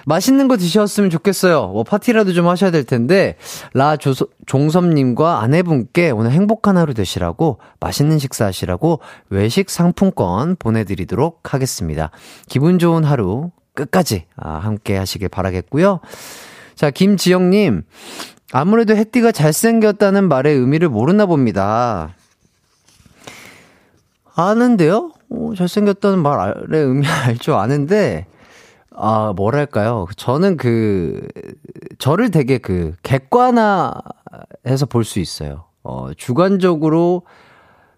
Speaker 1: 맛있는 거 드셨으면 좋겠어요. 뭐 파티라도 좀 하셔야 될 텐데 라 조소, 종섭님과 아내분께 오늘 행복한 하루 되시라고 맛있는 식사 하시라고 외식 상품권 보내드리도록 하겠습니다. 기분 좋은 하루 끝까지 아, 함께 하시길 바라겠고요. 자 김지영님 아무래도 혜띠가 잘생겼다는 말의 의미를 모르나 봅니다. 아는데요? 어, 잘생겼다는 말의 의미 알 줄 아는데, 아, 뭐랄까요. 저는 그, 저를 되게 그, 객관화해서 볼 수 있어요. 어, 주관적으로,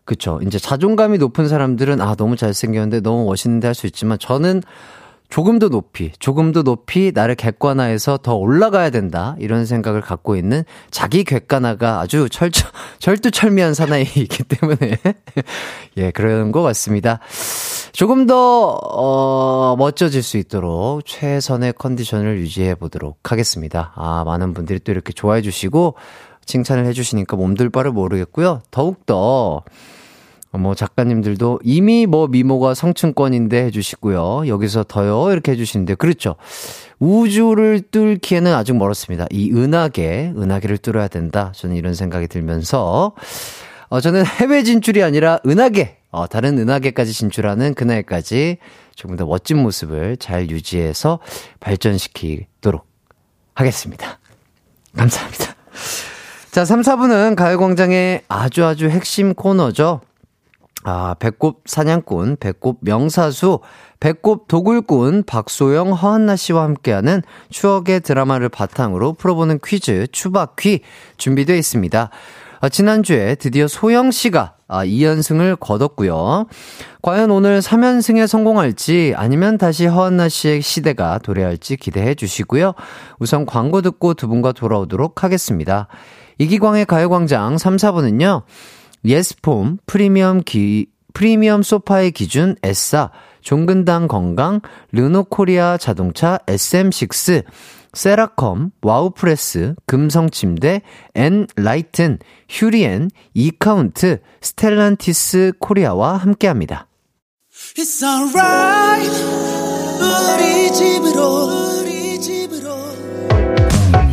Speaker 1: 그쵸. 이제 자존감이 높은 사람들은, 아, 너무 잘생겼는데, 너무 멋있는데 할 수 있지만, 저는 조금 더 높이, 조금 더 높이 나를 객관화해서 더 올라가야 된다. 이런 생각을 갖고 있는 자기 객관화가 아주 철저, 철두철미한 사나이이기 때문에. 예, 그런 것 같습니다. 조금 더, 어, 멋져질 수 있도록 최선의 컨디션을 유지해 보도록 하겠습니다. 아, 많은 분들이 또 이렇게 좋아해 주시고, 칭찬을 해 주시니까 몸둘 바를 모르겠고요. 더욱더, 뭐 작가님들도 이미 뭐 미모가 성층권인데 해주시고요. 여기서 더요 이렇게 해주시는데 그렇죠. 우주를 뚫기에는 아직 멀었습니다. 이 은하계, 은하계를 뚫어야 된다. 저는 이런 생각이 들면서 어, 저는 해외 진출이 아니라 은하계, 어, 다른 은하계까지 진출하는 그날까지 조금 더 멋진 모습을 잘 유지해서 발전시키도록 하겠습니다. 감사합니다. 자, 3, 4분은 가요광장의 아주 아주 핵심 코너죠. 아, 배꼽 사냥꾼, 배꼽 명사수, 배꼽 도굴꾼 박소영, 허한나 씨와 함께하는 추억의 드라마를 바탕으로 풀어보는 퀴즈 추바퀴 준비되어 있습니다. 아, 지난주에 드디어 소영 씨가 아, 2연승을 거뒀고요. 과연 오늘 3연승에 성공할지 아니면 다시 허한나 씨의 시대가 도래할지 기대해 주시고요. 우선 광고 듣고 두 분과 돌아오도록 하겠습니다. 이기광의 가요광장 3, 4부는요. 예스폼, 프리미엄 기, 프리미엄 소파의 기준 에싸, 종근당 건강, 르노코리아 자동차 SM6, 세라컴, 와우프레스, 금성침대, 엔라이튼, 휴리엔, 이카운트, 스텔란티스 코리아와 함께합니다.
Speaker 5: It's alright 우리 집으로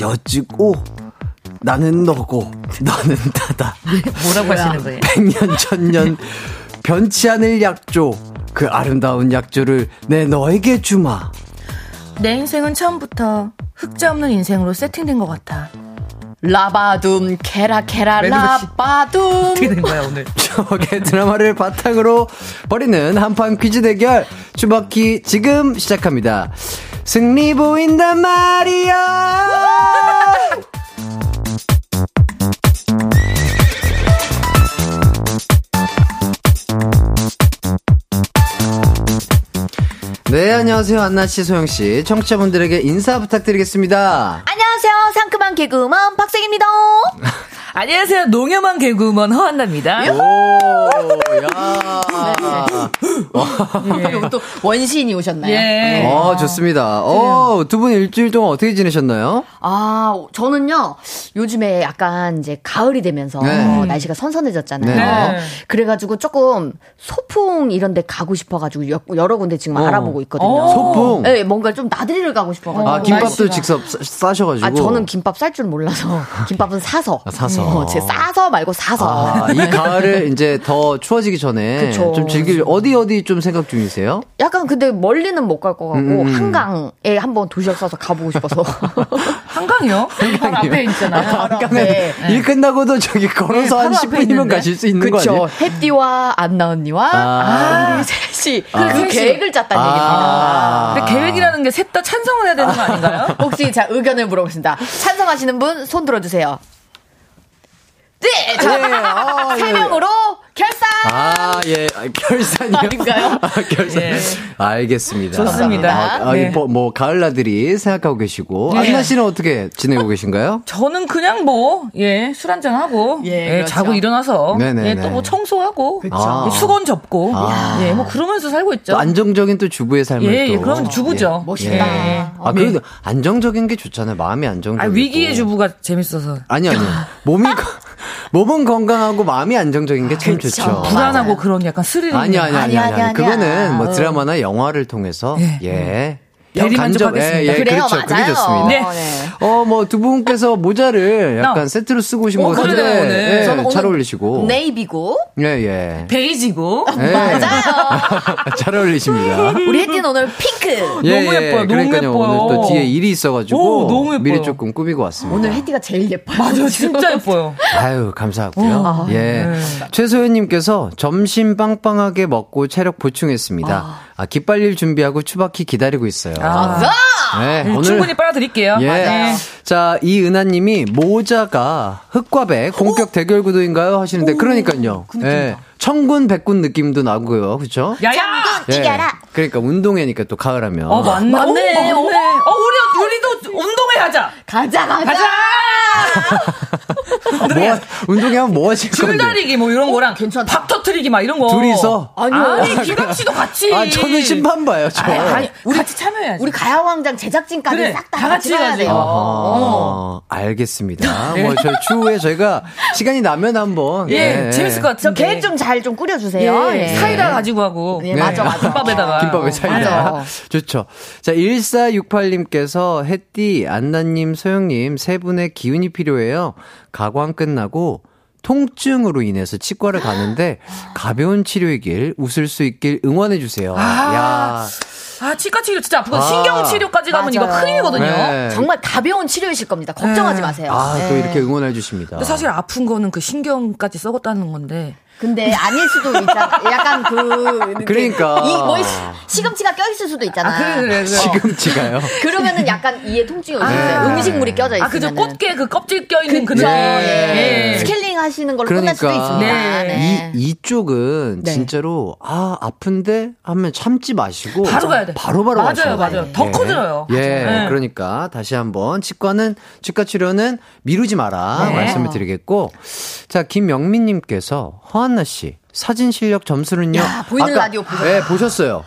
Speaker 1: 여지고, 나는 너고, 너는 나다.
Speaker 6: 뭐라고 하시는 거예요?
Speaker 1: 백년 천년 변치 않을 약조 그 아름다운 약조를 내 너에게 주마
Speaker 6: 내 인생은 처음부터 흑자 없는 인생으로 세팅된 것 같아. 라바둠 케라 케라 라바둠 어떻게 된 거야 오늘?
Speaker 1: 추억의 드라마를 바탕으로 벌이는 한판 퀴즈 대결 추바키 지금 시작합니다 승리 보인단 말이야 네, 안녕하세요. 안나씨, 소영씨. 청취자분들에게 인사 부탁드리겠습니다.
Speaker 6: 안녕하세요 상큼한 개그우먼 박생입니다. 안녕하세요 농염한 개그우먼 허한나입니다.
Speaker 1: 오, 야.
Speaker 7: 그리고 또 원시인이 오셨나요?
Speaker 6: 예.
Speaker 1: 어, 좋습니다. 어, 두 분 일주일 동안 어떻게 지내셨나요?
Speaker 7: 아, 저는요, 요즘에 약간 이제 가을이 되면서
Speaker 1: 네.
Speaker 7: 날씨가 선선해졌잖아요.
Speaker 6: 네.
Speaker 7: 그래가지고 조금 소풍 이런 데 가고 싶어가지고 여, 여러 군데 지금
Speaker 1: 어.
Speaker 7: 알아보고 있거든요.
Speaker 6: 어.
Speaker 1: 소풍.
Speaker 7: 네, 뭔가 좀 나들이를 가고 싶어가지고.
Speaker 1: 아, 김밥도
Speaker 6: 날씨가.
Speaker 1: 직접 싸- 싸셔가지고.
Speaker 7: 아, 저는 김밥 쌀 줄 몰라서 김밥은 사서.
Speaker 1: 아, 사서.
Speaker 7: 어, 제 싸서 말고 사서.
Speaker 1: 아, 이 가을을 이제 더 추워지기 전에
Speaker 7: 그쵸.
Speaker 1: 좀 즐길 어디 어디 좀 생각 중이세요?
Speaker 7: 약간 근데 멀리는 못 갈 것 같고
Speaker 1: 음, 음.
Speaker 7: 한강에 한번 도시락 싸서 가보고 싶어서.
Speaker 6: 한강이요? 바로 앞에 있잖아요.
Speaker 7: 바로
Speaker 1: 그러면
Speaker 7: 앞에.
Speaker 1: 일 끝나고도 저기 걸어서
Speaker 6: 네,
Speaker 1: 한
Speaker 6: 바로 앞에
Speaker 1: 10분이면
Speaker 6: 있는데?
Speaker 1: 가실 수 있는 거
Speaker 7: 그쵸.
Speaker 1: 아니에요?
Speaker 7: 햇띠와 안나 언니와
Speaker 1: 아.
Speaker 7: 우리 셋이
Speaker 1: 아.
Speaker 7: 그 계획을 짰다는 얘기입니다.
Speaker 6: 근데 계획이라는 게 셋 다 찬성을 해야 되는 거 아닌가요?
Speaker 7: 혹시 자 의견을 물어보겠습니다. 찬성하시는 분 손 들어주세요. 네, 자,
Speaker 1: 네, 아,
Speaker 7: 세
Speaker 1: 예.
Speaker 7: 명으로 결산.
Speaker 1: 아, 예. 아, 결산이요?
Speaker 7: 아닌가요?
Speaker 1: 아, 결산.
Speaker 6: 예.
Speaker 1: 알겠습니다.
Speaker 6: 좋습니다.
Speaker 1: 아, 아,
Speaker 6: 네.
Speaker 1: 뭐, 뭐, 가을나들이 생각하고 계시고.
Speaker 6: 네.
Speaker 1: 안나 씨는 어떻게 지내고 계신가요?
Speaker 6: 저는 그냥 뭐, 예, 술 한잔 하고,
Speaker 7: 예,
Speaker 6: 예,
Speaker 7: 그렇죠.
Speaker 6: 자고 일어나서,
Speaker 1: 네네네.
Speaker 6: 예, 또 뭐 청소하고,
Speaker 1: 아.
Speaker 6: 예, 수건 접고,
Speaker 1: 아.
Speaker 6: 예, 뭐 그러면서 살고 있죠.
Speaker 1: 또 안정적인 또 주부의 삶을
Speaker 6: 예,
Speaker 1: 또.
Speaker 6: 예, 그러면 주부죠.
Speaker 7: 멋있다.
Speaker 6: 예.
Speaker 1: 아, 그래도 안정적인 게 좋잖아요. 마음이 안정적이고.
Speaker 6: 아, 위기의 주부가 재밌어서.
Speaker 1: 아니, 아니요. 몸이, 거- 몸은 건강하고 마음이 안정적인 게 참 좋죠.
Speaker 6: 불안하고 그런 약간 스릴
Speaker 1: 아니. 아니, 아니,
Speaker 7: 아니,
Speaker 1: 그거는. 뭐
Speaker 7: 어.
Speaker 1: 드라마나 영화를 통해서,
Speaker 6: 예.
Speaker 1: 예.
Speaker 6: 대리만족하겠습니다.
Speaker 1: 예, 예,
Speaker 7: 그래요,
Speaker 1: 그렇죠.
Speaker 7: 맞아요.
Speaker 1: 좋습니다.
Speaker 6: 네.
Speaker 7: 어, 네.
Speaker 1: 어, 뭐, 두 분께서 모자를 약간
Speaker 6: 나.
Speaker 1: 세트로 쓰고 오신
Speaker 6: 어,
Speaker 1: 것 같은데. 예,
Speaker 7: 저는
Speaker 1: 잘 어울리시고.
Speaker 7: 네이비고
Speaker 1: 예, 예.
Speaker 6: 베이지고.
Speaker 1: 예.
Speaker 7: 맞아요.
Speaker 1: 잘 어울리십니다.
Speaker 7: 우리 혜띠는 오늘 핑크.
Speaker 1: 예,
Speaker 6: 너무
Speaker 1: 예.
Speaker 6: 예뻐요, 너무
Speaker 1: 그러니까요.
Speaker 6: 예뻐요.
Speaker 1: 오늘 또 뒤에 일이 있어가지고.
Speaker 6: 오, 너무 예뻐요.
Speaker 1: 미리 조금 꾸미고 왔습니다.
Speaker 7: 오늘 혜띠가 제일 예뻐요.
Speaker 6: 맞아, 진짜 예뻐요.
Speaker 1: 아유, 감사하고요.
Speaker 6: 어,
Speaker 1: 예.
Speaker 6: 네.
Speaker 1: 최소연님께서 점심 빵빵하게 먹고 체력 보충했습니다. 아, 기빨릴 준비하고 추바키 기다리고 있어요.
Speaker 6: 아.
Speaker 1: 네,
Speaker 6: 네, 충분히 빨아드릴게요.
Speaker 1: 예.
Speaker 6: 네.
Speaker 1: 자, 이은하님이 모자가 흑과 백 본격 대결 구도인가요? 하시는데 그러니까요. 예. 청군 백군 느낌도 나고요. 그렇죠?
Speaker 6: 야야!
Speaker 7: 이겨라.
Speaker 1: 그러니까 운동회니까 또 가을하면.
Speaker 6: 어, 맞네.
Speaker 7: 맞네.
Speaker 6: 어, 맞네. 어, 우리, 우리도 운동회 하자.
Speaker 7: 가자, 가자.
Speaker 6: 가자!
Speaker 1: 뭐, 운동회 하면 뭐 하실 건데?
Speaker 6: 줄다리기 뭐 이런 거랑
Speaker 7: 괜찮다.
Speaker 6: 밥 터트리기 막 이런 거.
Speaker 1: 둘이서?
Speaker 7: 아니요.
Speaker 6: 아니, 기광 씨도 같이.
Speaker 1: 아, 저는 심판 봐요, 저.
Speaker 6: 아니, 아니, 우리 같이 참여해야지.
Speaker 7: 우리 가야광장 제작진까지
Speaker 6: 그래,
Speaker 7: 싹다
Speaker 6: 다 같이
Speaker 7: 같이 가야
Speaker 6: 해야지.
Speaker 7: 돼요.
Speaker 1: 어허, 알겠습니다. 뭐, 저 추후에 저희가 시간이 나면 한번.
Speaker 6: 예,
Speaker 1: 네.
Speaker 6: 재밌을
Speaker 7: 것저
Speaker 6: 같은데.
Speaker 7: 계획 좀 잘 좀 꾸려주세요.
Speaker 6: 예,
Speaker 7: 예.
Speaker 6: 사이다 가지고 하고.
Speaker 7: 예, 맞아, 맞아.
Speaker 6: 김밥에다가.
Speaker 1: 김밥에 차이다.
Speaker 7: 맞아.
Speaker 1: 좋죠. 자, 1468님께서 햇띠, 안나님, 소영님 세 분의 기운이 필요해요. 가광 끝나고 통증으로 인해서 치과를 가는데 가벼운 치료이길 웃을 수 있길 응원해 주세요. 야
Speaker 6: 아, 치과 치료 진짜 아프고
Speaker 1: 아.
Speaker 6: 신경 치료까지 가면 이거
Speaker 7: 맞아요.
Speaker 6: 큰일이거든요.
Speaker 1: 네.
Speaker 7: 정말 가벼운 치료이실 겁니다. 걱정하지
Speaker 6: 네.
Speaker 7: 마세요.
Speaker 1: 아, 또
Speaker 7: 예.
Speaker 1: 이렇게 응원해 주십니다.
Speaker 6: 근데 사실 아픈 거는 그 신경까지 썩었다는 건데.
Speaker 7: 근데 아닐 수도 있잖아. 약간 그.
Speaker 1: 그러니까.
Speaker 7: 이, 뭐, 시금치가 껴 있을 수도 있잖아.
Speaker 6: 아, 그래, 그래, 그래.
Speaker 1: 시금치가요.
Speaker 7: 그러면은 약간 이에 통증이 올수 있어요. 음식물이 껴져 있으면.
Speaker 6: 아, 그죠. 꽃게 그 껍질 껴 있는 그
Speaker 7: 그쵸.
Speaker 6: 느낌.
Speaker 7: 예.
Speaker 6: 예.
Speaker 7: 스케일링 하시는 걸로 끝날 수도
Speaker 1: 그러니까
Speaker 7: 있습니다.
Speaker 6: 네.
Speaker 7: 네.
Speaker 1: 이 이쪽은
Speaker 7: 네.
Speaker 1: 진짜로 아 아픈데 하면 참지 마시고
Speaker 6: 바로 가야 돼.
Speaker 1: 바로 바로
Speaker 6: 맞아요,
Speaker 1: 가셔야
Speaker 6: 맞아요. 더
Speaker 1: 예.
Speaker 6: 커져요.
Speaker 1: 예,
Speaker 6: 네.
Speaker 1: 그러니까 다시 한번 치과는 치과 치료는 미루지 마라
Speaker 6: 네.
Speaker 1: 말씀을 드리겠고 자 김영민님께서 허한나 씨 사진 실력 점수는요.
Speaker 7: 야, 보이는 라디오 보셨어요?
Speaker 1: 네 보셨어요.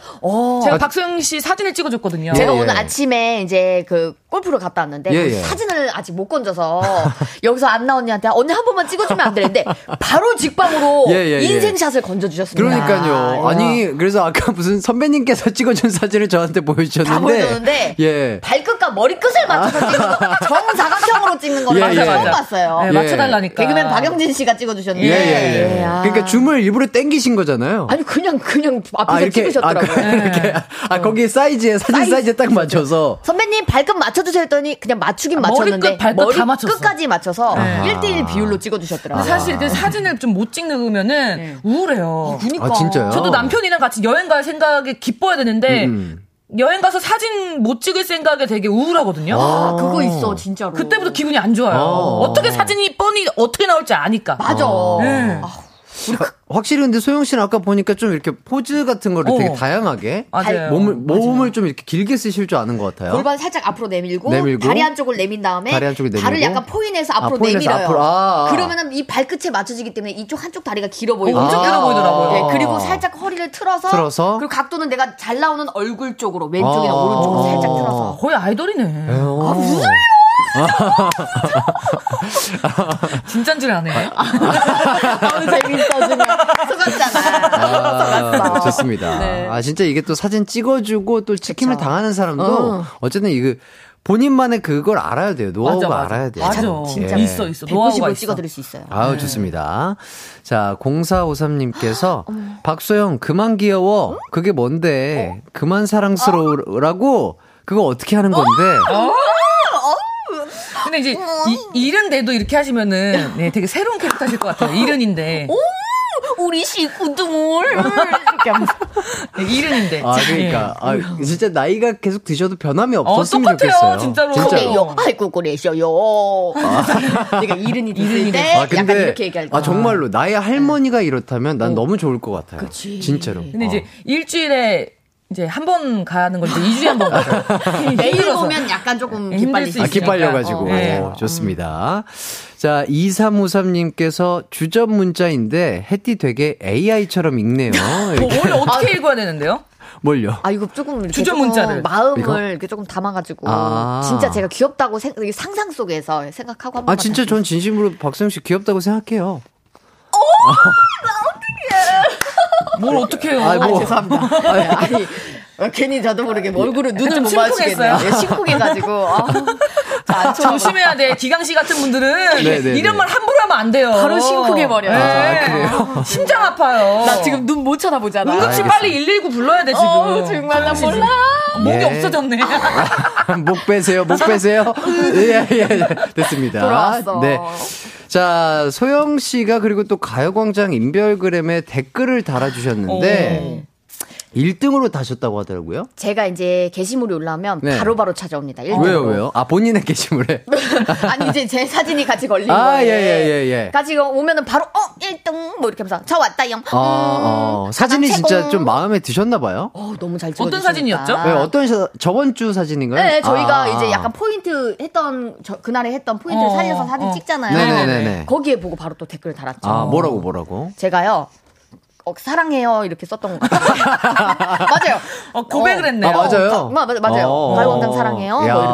Speaker 6: 제가 박소영 씨 사진을 찍어줬거든요.
Speaker 7: 제가
Speaker 1: 예, 예.
Speaker 7: 오늘 아침에 이제 그 골프를 갔다 왔는데
Speaker 1: 예,
Speaker 7: 그
Speaker 1: 예.
Speaker 7: 사진을 아직 못 건져서 여기서 안나 언니한테 언니 한 번만 찍어주면 안 되는데 바로 직방으로
Speaker 1: 예, 예, 예.
Speaker 7: 인생샷을 건져주셨습니다.
Speaker 1: 그러니까요. 아니 그래서 아까 무슨 선배님께서 찍어준 사진을 저한테 보여주셨는데 예.
Speaker 7: 발끝과 머리끝을 맞춰서 찍는 거 정사각형으로 찍는 거를
Speaker 1: 예, 예.
Speaker 7: 처음
Speaker 6: 맞아.
Speaker 7: 봤어요.
Speaker 6: 네,
Speaker 1: 예.
Speaker 6: 맞춰달라니까.
Speaker 7: 개그맨 박영진 씨가 찍어주셨는데
Speaker 1: 예, 예, 예.
Speaker 7: 아.
Speaker 1: 그러니까 줌을 일부러 땡기신 거잖아요.
Speaker 7: 아니 그냥 그냥 앞에서
Speaker 1: 아, 이렇게, 아,
Speaker 7: 찍으셨더라고요.
Speaker 1: 그- 이렇게, 아, 거기 사이즈에, 사진
Speaker 7: 사이즈
Speaker 1: 사이즈 에 딱 맞춰서.
Speaker 7: 선배님 발끝 맞춰 주세요 했더니 그냥 맞추긴
Speaker 6: 아,
Speaker 7: 맞췄는데
Speaker 6: 발끝 다 맞췄어.
Speaker 7: 끝까지 맞춰서
Speaker 1: 네.
Speaker 7: 1대1 비율로 찍어 주셨더라고요.
Speaker 6: 근데 사실 그 사진을 좀 못 찍으면은 우울해요.
Speaker 7: 그니까.
Speaker 1: 아, 진짜요?
Speaker 6: 저도 남편이랑 같이 여행 갈 생각에 기뻐야 되는데
Speaker 1: 음.
Speaker 6: 여행 가서 사진 못 찍을 생각에 되게 우울하거든요.
Speaker 7: 아, 그거 있어 진짜로.
Speaker 6: 그때부터 기분이 안 좋아요.
Speaker 1: 어.
Speaker 6: 어. 떻게 사진이 뻔히 어떻게 나올지 아니까.
Speaker 7: 맞아.
Speaker 6: 네.
Speaker 1: 확실히 근데 소영 씨는 아까 보니까 좀 이렇게 포즈 같은 거를
Speaker 6: 어.
Speaker 1: 되게 다양하게.
Speaker 6: 맞아요.
Speaker 1: 몸을, 몸을 좀 이렇게 길게 쓰실 줄 아는 것 같아요.
Speaker 7: 골반 살짝 앞으로 내밀고,
Speaker 1: 내밀고,
Speaker 7: 다리 한쪽을 내민 다음에
Speaker 1: 다리 한쪽을 내밀고.
Speaker 7: 발을 약간 포인해서
Speaker 1: 아,
Speaker 7: 앞으로
Speaker 1: 포인해서
Speaker 7: 내밀어요.
Speaker 1: 앞으로, 아, 아.
Speaker 7: 그러면은 이 발끝에 맞춰지기 때문에 이쪽 한쪽 다리가 길어 보이고
Speaker 6: 어, 엄청 길어 보이더라고요.
Speaker 7: 네, 그리고 살짝 허리를 틀어서,
Speaker 1: 틀어서.
Speaker 7: 그리고 각도는 내가 잘 나오는 얼굴 쪽으로 왼쪽이나
Speaker 1: 아.
Speaker 7: 오른쪽으로 살짝 틀어서
Speaker 6: 어, 거의 아이돌이네.
Speaker 1: 아, 무슨
Speaker 6: 진짠 줄 아네.
Speaker 7: 너무 재밌어 지금 속았잖아.
Speaker 1: 아. 좋습니다.
Speaker 7: 네.
Speaker 1: 아, 진짜 이게 또 사진 찍어주고 또 찍힘을
Speaker 7: 그쵸.
Speaker 1: 당하는 사람도
Speaker 7: 어.
Speaker 1: 어쨌든 이거 본인만의 그걸 알아야 돼요. 노하우가
Speaker 6: 맞아, 맞아.
Speaker 1: 알아야 돼요.
Speaker 6: 맞아.
Speaker 7: 진짜.
Speaker 1: 예.
Speaker 6: 있어, 있어. 노하우가
Speaker 7: 190을
Speaker 6: 있어.
Speaker 7: 찍어드릴 수 있어요.
Speaker 1: 아우, 좋습니다. 자, 0453님께서, 박소영, 그만 귀여워. 그게 뭔데? 그만 사랑스러우라고? 그거 어떻게 하는 건데?
Speaker 6: 근데 이제 이, 이른데도 이렇게 하시면은 네, 되게 새로운 캐릭터 하실 것 같아요. 이른인데.
Speaker 7: 우리 식구들 이렇게 하면서
Speaker 6: 네, 이른인데.
Speaker 1: 아, 그러니까. 아, 진짜 나이가 계속 드셔도 변함이 없었으면
Speaker 6: 어, 똑같아요,
Speaker 1: 좋겠어요.
Speaker 6: 진짜로.
Speaker 7: 그래요. 아이고 그래셔요. 내가 이른이 됐을 때
Speaker 1: 아,
Speaker 7: 약간
Speaker 1: 근데,
Speaker 7: 이렇게 얘기할 때.
Speaker 1: 아, 정말로, 나의 할머니가 이렇다면 난 너무 좋을 것 같아요. 진짜로.
Speaker 6: 근데 이제
Speaker 1: 어.
Speaker 6: 일주일에 이제 한 번 가는 걸 이제 2주에 한 번 가요.
Speaker 7: 매일. 보면 약간 조금
Speaker 6: 힘들
Speaker 7: 기빨릴 수수
Speaker 1: 아,
Speaker 7: 있으니까.
Speaker 1: 기빨려가지고.
Speaker 7: 어,
Speaker 6: 네.
Speaker 7: 맞아요.
Speaker 1: 좋습니다. 자, 2353님께서 주전 문자인데, 햇띠 되게 AI처럼 읽네요.
Speaker 6: 뭐
Speaker 1: 이렇게.
Speaker 6: 원래 어떻게 읽어야 되는데요?
Speaker 1: 뭘요?
Speaker 7: 아 이거 조금 이렇게
Speaker 6: 주전 문자를.
Speaker 7: 마음을
Speaker 1: 이거?
Speaker 7: 이렇게 조금 담아가지고
Speaker 1: 아.
Speaker 7: 진짜 제가 귀엽다고 생, 상상 속에서 생각하고 한번
Speaker 1: 아, 진짜 전 진심으로 박수영 씨 귀엽다고 생각해요.
Speaker 6: 뭘 어떻게 해요?
Speaker 1: 아, 뭐.
Speaker 7: 죄송합니다. 네, 아니 어, 괜히 저도 모르게 얼굴을 눈을
Speaker 6: 좀
Speaker 7: 못.
Speaker 6: 심쿵했어요?
Speaker 7: 예, 심쿵해가지고 아, 자,
Speaker 6: 조심해야 돼. 기강 씨 같은 분들은
Speaker 1: 네, 네,
Speaker 6: 이런
Speaker 1: 네.
Speaker 6: 말 함부로 하면 안 돼요.
Speaker 7: 바로 심쿵해 버려요.
Speaker 6: 네.
Speaker 1: 아, 그래요?
Speaker 6: 심장 아파요.
Speaker 7: 나 지금 눈 못 쳐다보잖아.
Speaker 6: 응급실 빨리 119 불러야 돼 지금.
Speaker 7: 어, 정말 나 몰라.
Speaker 6: 목이
Speaker 1: 예.
Speaker 6: 없어졌네.
Speaker 1: 목 빼세요, 목 빼세요. 예, 예, 예. 됐습니다.
Speaker 7: 돌아왔어.
Speaker 1: 네. 자, 소영 씨가 그리고 또 가요광장 인별그램에 댓글을 달아주셨는데, 1등으로 다셨다고 하더라고요.
Speaker 7: 제가 이제 게시물이 올라오면
Speaker 1: 네.
Speaker 7: 바로바로 찾아옵니다. 일등으로.
Speaker 1: 왜요, 왜요? 아, 본인의 게시물에.
Speaker 7: 아니 이제 제 사진이 같이 걸린
Speaker 1: 아,
Speaker 7: 거예요.
Speaker 1: 예, 예, 예, 예.
Speaker 7: 같이 오면은 바로 어 1등 뭐 이렇게 하면서 저 왔다요. 음,
Speaker 1: 아, 어, 사진이 진짜. 좀 마음에 드셨나봐요.
Speaker 7: 어 너무 잘 찍어.
Speaker 6: 어떤 사진이었죠?
Speaker 1: 네, 어떤 사, 저번 주 사진인가요?
Speaker 7: 네, 저희가
Speaker 1: 아.
Speaker 7: 이제 약간 포인트 했던 저, 그날에 했던 포인트를
Speaker 6: 어,
Speaker 7: 살려서 사진
Speaker 6: 어.
Speaker 7: 찍잖아요.
Speaker 1: 네네네네.
Speaker 7: 거기에 보고 바로 또 댓글 달았죠.
Speaker 1: 아, 뭐라고, 뭐라고?
Speaker 7: 제가요. 어, 사랑해요 이렇게 썼던 것 같아요. 맞아요.
Speaker 6: 어, 고백을
Speaker 7: 어.
Speaker 6: 했네요.
Speaker 1: 아, 맞아요.
Speaker 7: 어, 마, 맞- 맞아요.
Speaker 1: 어.
Speaker 7: 가요광장 사랑해요. 뭐
Speaker 1: 야,
Speaker 7: 이렇게.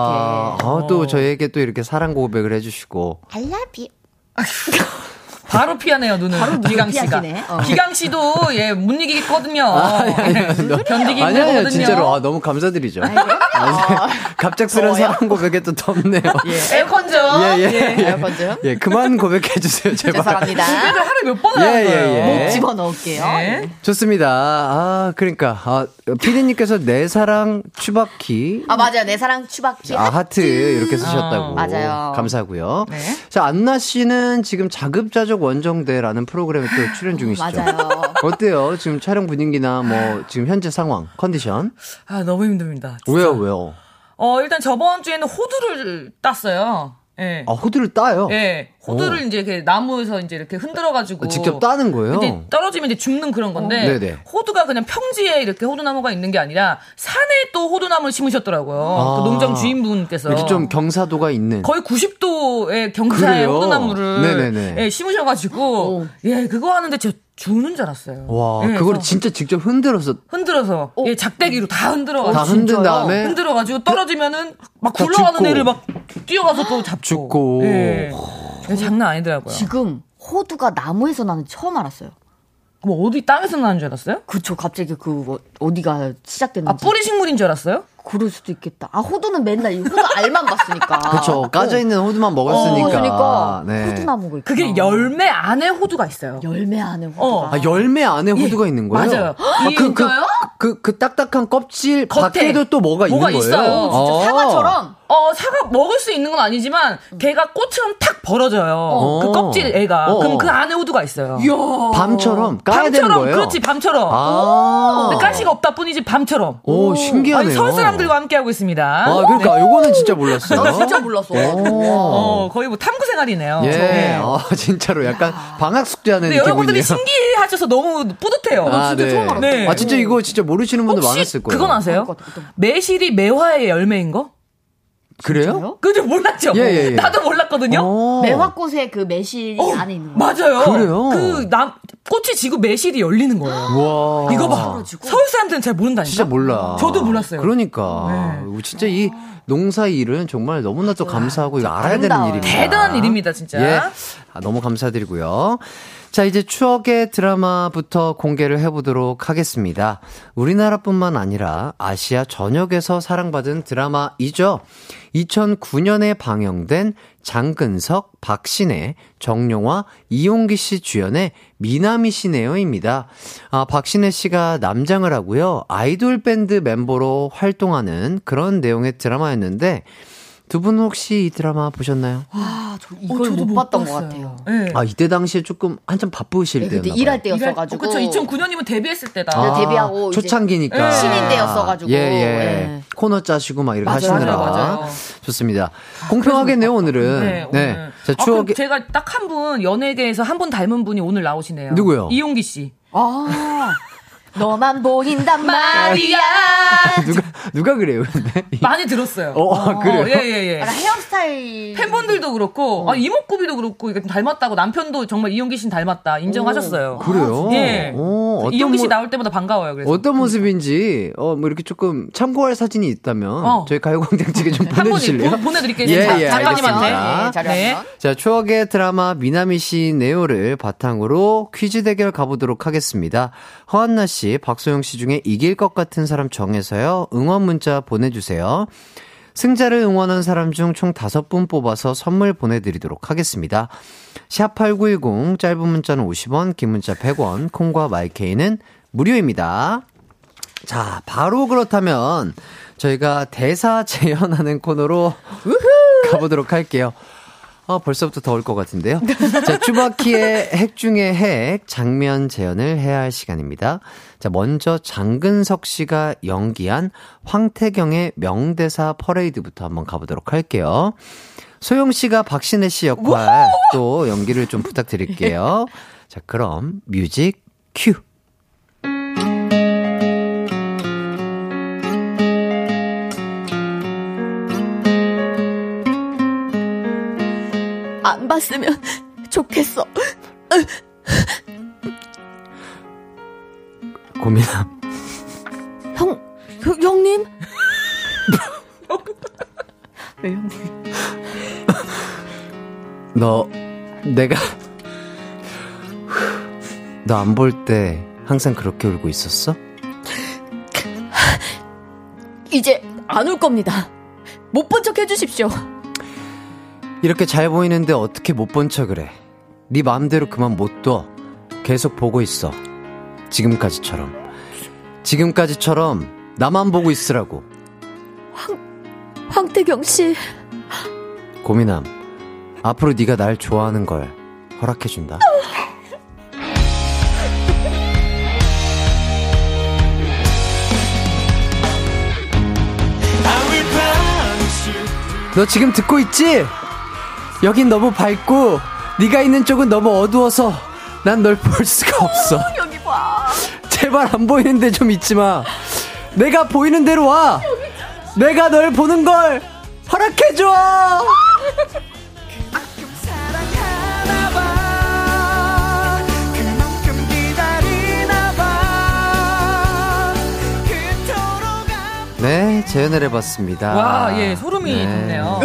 Speaker 1: 아, 또 저희에게 또 이렇게 사랑 고백을 해주시고.
Speaker 7: I love you.
Speaker 6: 바로 피하네요, 눈을.
Speaker 7: 바로
Speaker 6: 기강 씨가.
Speaker 7: 어.
Speaker 6: 기강 씨도, 예, 못 이기겠거든요. 예, 견디기 힘들거든요.
Speaker 1: 진짜로. 아, 너무 감사드리죠. 아니, 갑작스런
Speaker 6: 더워요?
Speaker 1: 사랑 고백에 또 덥네요.
Speaker 6: 예, 에어컨 좀.
Speaker 1: 예, 예.
Speaker 6: 예.
Speaker 7: 에어컨 좀.
Speaker 1: 예, 그만 고백해 주세요, 제발.
Speaker 7: 죄송합니다.
Speaker 6: 고백을 하루에 몇 번을
Speaker 1: 예,
Speaker 6: 하는
Speaker 1: 예,
Speaker 6: 거예요?
Speaker 1: 예.
Speaker 7: 목 집어 넣을게요.
Speaker 6: 예.
Speaker 1: 좋습니다. 아, 그러니까. 아, 피디님께서 내 사랑 추바키.
Speaker 7: 아 맞아요. 내 사랑 추바키.
Speaker 1: 아, 하트 이렇게 쓰셨다고.
Speaker 7: 어, 맞아요.
Speaker 1: 감사하고요.
Speaker 6: 네.
Speaker 1: 자, 안나 씨는 지금 자급자족 원정대라는 프로그램에 또 출연 중이시죠?
Speaker 7: 맞아요.
Speaker 1: 어때요? 지금 촬영 분위기나 뭐 지금 현재 상황, 컨디션?
Speaker 6: 아, 너무 힘듭니다. 진짜.
Speaker 1: 왜요, 왜요?
Speaker 6: 어, 일단 저번 주에는 호두를 땄어요. 예.
Speaker 1: 아, 호두를 따요?
Speaker 6: 예. 호두를 이제 이렇게 나무에서 이제 이렇게 흔들어가지고.
Speaker 1: 아, 직접 따는 거예요?
Speaker 6: 이제 떨어지면 이제 죽는 그런 건데.
Speaker 1: 어. 네네.
Speaker 6: 호두가 그냥 평지에 이렇게 호두나무가 있는 게 아니라 산에 또 호두나무를 심으셨더라고요.
Speaker 1: 아.
Speaker 6: 그 농장 주인분께서.
Speaker 1: 이렇게 좀 경사도가 있는.
Speaker 6: 거의 90도의 경사의
Speaker 1: 그래요?
Speaker 6: 호두나무를
Speaker 1: 네네네.
Speaker 6: 예, 심으셔가지고 예 그거 하는데 제가 죽는 줄 알았어요.
Speaker 1: 와,
Speaker 6: 예,
Speaker 1: 그걸
Speaker 6: 그래서
Speaker 1: 진짜 직접 흔들어서
Speaker 6: 흔들어서 예 작대기로 다 흔들어
Speaker 1: 다 흔든 다음에
Speaker 6: 흔들어 가지고 떨어지면은
Speaker 1: 막다
Speaker 6: 굴러가는. 애를 막 뛰어가서 또 잡고
Speaker 1: 죽고.
Speaker 6: 예. 예, 장난 아니더라고요.
Speaker 7: 지금 호두가 나무에서 나는 처음 알았어요.
Speaker 6: 뭐 어디 땅에서 나는 줄 알았어요?
Speaker 7: 그쵸. 갑자기 그 뭐, 어디가 시작됐는지.
Speaker 6: 아 뿌리 식물인 줄 알았어요?
Speaker 7: 그럴 수도 있겠다. 아 호두는 맨날 이 호두 알만 봤으니까.
Speaker 1: 그쵸. 까져 있는 호두만 먹었으니까.
Speaker 7: 어, 그러니까
Speaker 1: 네.
Speaker 7: 호두나무가 있구나.
Speaker 6: 그게 열매 안에 호두가 있어요.
Speaker 7: 열매 안에 호두가.
Speaker 6: 어.
Speaker 1: 아, 열매 안에 호두가 있는 거예요?
Speaker 6: 맞아요.
Speaker 1: 아, 그, 그? 그, 그 딱딱한 껍질
Speaker 6: 겉에
Speaker 1: 밖에도 또 뭐가,
Speaker 6: 뭐가
Speaker 1: 있는
Speaker 6: 있어요.
Speaker 1: 거예요?
Speaker 6: 진짜
Speaker 1: 아.
Speaker 7: 사과처럼.
Speaker 6: 어, 사과 먹을 수 있는 건 아니지만, 걔가 꽃처럼 탁 벌어져요.
Speaker 1: 어.
Speaker 6: 그 껍질 애가.
Speaker 1: 어.
Speaker 6: 그럼 그 안에 호두가 있어요.
Speaker 1: 밤처럼 까야 되는
Speaker 6: 밤처럼,
Speaker 1: 거예요?
Speaker 6: 그렇지, 밤처럼.
Speaker 1: 아.
Speaker 6: 근데 가시가 없다 뿐이지, 밤처럼.
Speaker 1: 오, 신기하네요.
Speaker 6: 아니, 서울 사람들과 함께 하고 있습니다.
Speaker 1: 아, 그러니까 요거는 진짜 몰랐어요.
Speaker 7: 나 진짜 몰랐어.
Speaker 6: 어, 거의 뭐 탐구 생활이네요.
Speaker 1: 예.
Speaker 6: 네.
Speaker 1: 아, 진짜로 약간 방학 숙제하는
Speaker 6: 근데 여러분들이
Speaker 1: 기분이에요.
Speaker 6: 신기해하셔서 너무 뿌듯해요.
Speaker 1: 아,
Speaker 7: 진짜 처음 알았어요.
Speaker 6: 네.
Speaker 1: 아, 진짜 이거 진짜 모르시는 분들 많았을 거예요.
Speaker 6: 그건 아세요? 매실이 매화의 열매인 거?
Speaker 1: 그래요?
Speaker 6: 그죠 몰랐죠?
Speaker 1: 예, 예, 예.
Speaker 6: 나도 몰랐거든요.
Speaker 1: 어.
Speaker 7: 매화꽃에 그 매실이
Speaker 6: 어,
Speaker 7: 안에 있는 거.
Speaker 6: 맞아요.
Speaker 1: 그래요?
Speaker 6: 그 남, 꽃이 지고 매실이 열리는 거예요.
Speaker 1: 와.
Speaker 6: 이거 봐. 서울 사람들은 잘 모른다니까.
Speaker 1: 진짜 몰라.
Speaker 6: 저도 몰랐어요.
Speaker 1: 그러니까. 진짜 이 농사 일은 정말 너무나도 감사하고 이거 알아야 되는. 일입니다.
Speaker 6: 대단한 일입니다, 진짜.
Speaker 1: 예. 아, 너무 감사드리고요. 자, 이제 추억의 드라마부터 공개를 해보도록 하겠습니다. 우리나라뿐만 아니라 아시아 전역에서 사랑받은 드라마이죠. 2009년에 방영된 장근석, 박신혜, 정용화, 이용기 씨 주연의 미나미 시네요입니다. 아, 박신혜 씨가 남장을 하고요. 아이돌 밴드 멤버로 활동하는 그런 내용의 드라마였는데 두 분 혹시 이 드라마 보셨나요?
Speaker 7: 아, 저
Speaker 6: 어,
Speaker 7: 이걸
Speaker 6: 저도
Speaker 7: 못 봤던 것. 같아요.
Speaker 6: 예.
Speaker 1: 아, 이때 당시에 조금 한참 바쁘실
Speaker 7: 네,
Speaker 1: 때였나.
Speaker 7: 일할 때였어가지고.
Speaker 6: 그쵸. 2009년이면 데뷔했을 때다.
Speaker 7: 아, 데뷔하고
Speaker 1: 초창기니까.
Speaker 7: 신인 때였어가지고.
Speaker 1: 예, 예.
Speaker 7: 예.
Speaker 1: 코너 짜시고 막 이렇게
Speaker 7: 맞아요,
Speaker 1: 하시느라.
Speaker 6: 맞아요, 맞아요.
Speaker 1: 좋습니다. 공평하게네요, 오늘은.
Speaker 6: 네,
Speaker 1: 네.
Speaker 6: 오늘.
Speaker 1: 자,
Speaker 6: 아,
Speaker 1: 추억의.
Speaker 6: 그럼 제가 딱 한 분 연예계에서 한 분 닮은 분이 오늘 나오시네요.
Speaker 1: 누구요?
Speaker 6: 이용기 씨.
Speaker 7: 아, 너만 보인단 말이야.
Speaker 1: 누가, 누가 그래요, 근데?
Speaker 6: 많이 들었어요.
Speaker 1: 어, 아, 그래요?
Speaker 6: 예, 예, 예.
Speaker 7: 아, 헤어스타일.
Speaker 6: 팬분들도 그렇고, 아, 이목구비도 그렇고, 이게 좀 닮았다고, 남편도 정말 이용기 씨는 닮았다, 인정하셨어요.
Speaker 1: 그래요?
Speaker 6: 예.
Speaker 1: 어, 어떤
Speaker 6: 이용기 씨
Speaker 1: 모-
Speaker 6: 나올 때마다 반가워요, 그래서.
Speaker 1: 어떤 모습인지, 어, 뭐 이렇게 조금 참고할 사진이 있다면,
Speaker 6: 어.
Speaker 1: 저희 가요광장 측에 좀 보내주실래요?
Speaker 6: 보- 보내드릴게요.
Speaker 1: 예,
Speaker 6: 자-
Speaker 1: 예,
Speaker 6: 작가님한테.
Speaker 1: 알겠습니다.
Speaker 7: 네, 자료하면.
Speaker 1: 자, 추억의 드라마 미나미 씨 네오를 바탕으로 퀴즈 대결 가보도록 하겠습니다. 허한나 씨, 박소영 씨 중에 이길 것 같은 사람 정해서요. 응원 문자 보내주세요. 승자를 응원한 사람 중총 5분 뽑아서 선물 보내드리도록 하겠습니다. 샵8910 짧은 문자는 50원, 긴 문자 100원, 콩과 마이케이는 무료입니다. 자, 바로 그렇다면 저희가 대사 재현하는 코너로 가보도록 할게요. 아, 벌써부터 더울 것 같은데요. 자, 쭈바키의 핵 중의 핵 장면 재현을 해야 할 시간입니다. 자, 먼저 장근석 씨가 연기한 황태경의 명대사 퍼레이드부터 한번 가보도록 할게요. 소영 씨가 박신혜 씨 역할 또 연기를 좀 부탁드릴게요. 자, 그럼 music cue.
Speaker 7: 안 봤으면 좋겠어.
Speaker 1: 고민함.
Speaker 8: 형, 형 형님? 왜 형님?
Speaker 1: 너, 내가, 너 안 볼 때 항상 그렇게 울고 있었어?
Speaker 8: 이제 안 울 겁니다. 못 본 척 해주십시오.
Speaker 1: 이렇게 잘 보이는데 어떻게 못 본 척을 해? 네 마음대로 그만 못 둬. 계속 보고 있어. 지금까지처럼. 지금까지처럼 나만 보고 있으라고.
Speaker 8: 황태경 씨.
Speaker 1: 고민함. 앞으로 네가 날 좋아하는 걸 허락해준다. 너 지금 듣고 있지? 여긴 너무 밝고 네가 있는 쪽은 너무 어두워서 난 널 볼 수가 없어.
Speaker 8: 여기 봐.
Speaker 1: 제발 안 보이는데 좀 있지 마. 내가 보이는 대로 와. 내가 널 보는 걸 허락해 줘. 네, 재연을 해봤습니다.
Speaker 6: 와, 예, 소름이
Speaker 1: 네.
Speaker 6: 돋네요.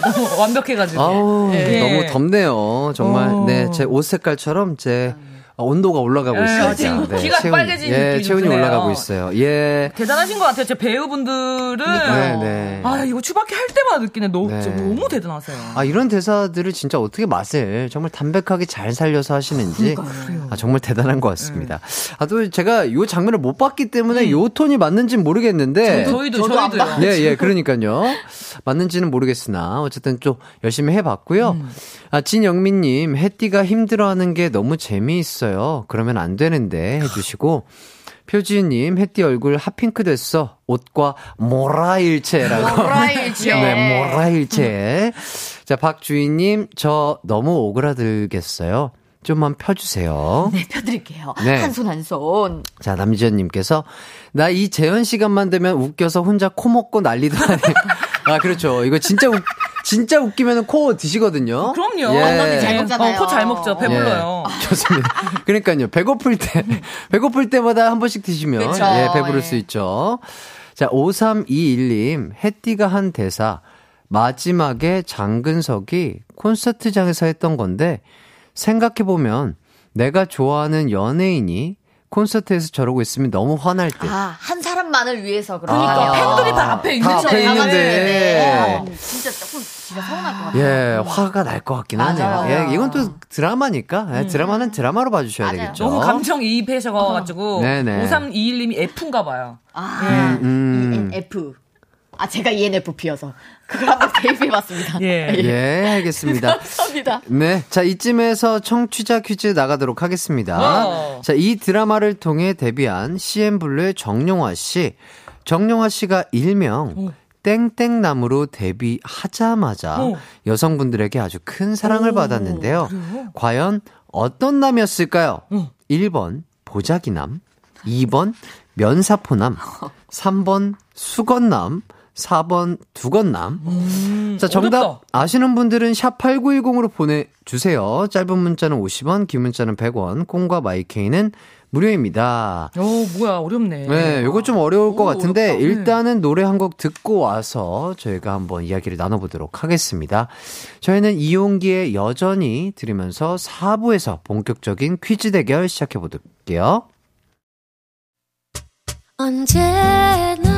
Speaker 6: 너무 완벽해가지고.
Speaker 1: 아우,
Speaker 6: 예.
Speaker 1: 너무 덥네요. 정말,
Speaker 6: 어.
Speaker 1: 네, 제 옷 색깔처럼 제 온도가 올라가고
Speaker 6: 예,
Speaker 1: 있어요.
Speaker 6: 지금 키가 빨개진
Speaker 1: 예,
Speaker 6: 느낌이
Speaker 1: 체온이
Speaker 6: 좀 드네요.
Speaker 1: 올라가고 있어요. 예.
Speaker 6: 대단하신 것 같아요. 제 배우분들은.
Speaker 1: 네, 네.
Speaker 6: 아, 이거 추박해 할 때마다 느끼네. 너무,
Speaker 1: 네.
Speaker 6: 너무 대단하세요.
Speaker 1: 아, 이런 대사들을 진짜 어떻게 맛을 정말 담백하게 잘 살려서 하시는지. 아, 정말 대단한 것 같습니다. 아, 또 제가 요 장면을 못 봤기 때문에 요 톤이 맞는지는 모르겠는데.
Speaker 6: 저희도,
Speaker 7: 저도 안
Speaker 6: 저희도요.
Speaker 1: 예, 예, 그러니까요. 맞는지는 모르겠으나, 어쨌든 좀 열심히 해봤고요.
Speaker 6: 음.
Speaker 1: 아, 진영민님, 혜띠가 힘들어하는 게 너무 재미있어요. 그러면 안 되는데 해주시고, 표지님, 혜띠 얼굴 핫핑크 됐어. 옷과 모라일체라고.
Speaker 7: 모라일체.
Speaker 1: 네, 모라일체. 자, 박주희님, 저 너무 오그라들겠어요. 좀만 펴주세요.
Speaker 7: 네, 펴드릴게요.
Speaker 1: 네.
Speaker 7: 한 손 한 손.
Speaker 1: 자, 남지현님께서, 나 이 재현 시간만 되면 웃겨서 혼자 코 먹고 난리도 아니에요. 아, 그렇죠. 이거 진짜 웃, 진짜 웃기면 코 드시거든요.
Speaker 6: 그럼요.
Speaker 1: 예.
Speaker 7: 잘 먹잖아요.
Speaker 6: 어, 코잘 먹죠. 배불러요.
Speaker 1: 예, 좋습니다. 그러니까요. 배고플 때, 배고플 때마다 한 번씩 드시면,
Speaker 7: 그쵸.
Speaker 1: 예, 배부를
Speaker 7: 예.
Speaker 1: 수 있죠. 자, 5321님, 혜띠가 한 대사, 마지막에 장근석이 콘서트장에서 했던 건데, 생각해보면, 내가 좋아하는 연예인이 콘서트에서 저러고 있으면 너무 화날 때.
Speaker 7: 아, 한 사람만을 위해서
Speaker 6: 그러니까
Speaker 7: 그러니까
Speaker 6: 팬들이 다 앞에 있는 다거
Speaker 1: 앞에 있는데.
Speaker 7: 네. 진짜 조금 진짜 서운할 것 같아요.
Speaker 1: 예, 화가 날 것 같긴 하네요.
Speaker 7: 맞아요.
Speaker 1: 예, 이건 또 드라마니까. 예, 드라마는 드라마로 봐주셔야
Speaker 7: 맞아요.
Speaker 1: 되겠죠.
Speaker 6: 너무 감정 이입하셔가지고.
Speaker 1: 네네.
Speaker 6: 5321님이 F인가 봐요.
Speaker 7: 아,
Speaker 1: 음.
Speaker 7: ENF. 아, 제가 ENFP여서. 그걸 한번 대입해봤습니다.
Speaker 6: 예.
Speaker 1: 예, 알겠습니다.
Speaker 7: 감사합니다.
Speaker 1: 네. 자, 이쯤에서 청취자 퀴즈 나가도록 하겠습니다.
Speaker 6: 와우.
Speaker 1: 자, 이 드라마를 통해 데뷔한 CN블루의 정용화 씨. 정용화 씨가 일명 땡땡남으로 데뷔하자마자
Speaker 6: 오.
Speaker 1: 여성분들에게 아주 큰 사랑을
Speaker 6: 오,
Speaker 1: 받았는데요. 과연 어떤 남이었을까요? 1번 보자기남, 2번 면사포남, 3번 수건남, 4번 두건남. 자, 정답
Speaker 6: 어렵다.
Speaker 1: 아시는 분들은 샵 8910으로 보내주세요. 짧은 문자는 50원, 긴 문자는 100원, 콩과 마이케이는 무료입니다.
Speaker 6: 오, 뭐야, 어렵네.
Speaker 1: 네, 요거 좀 어려울 것
Speaker 6: 오,
Speaker 1: 같은데,
Speaker 6: 어렵다. 네.
Speaker 1: 일단은 노래 한 곡 듣고 와서 저희가 한번 이야기를 나눠보도록 하겠습니다. 저희는 이용기의 여전히 들으면서 4부에서 본격적인 퀴즈 대결 시작해볼게요.
Speaker 9: 언제나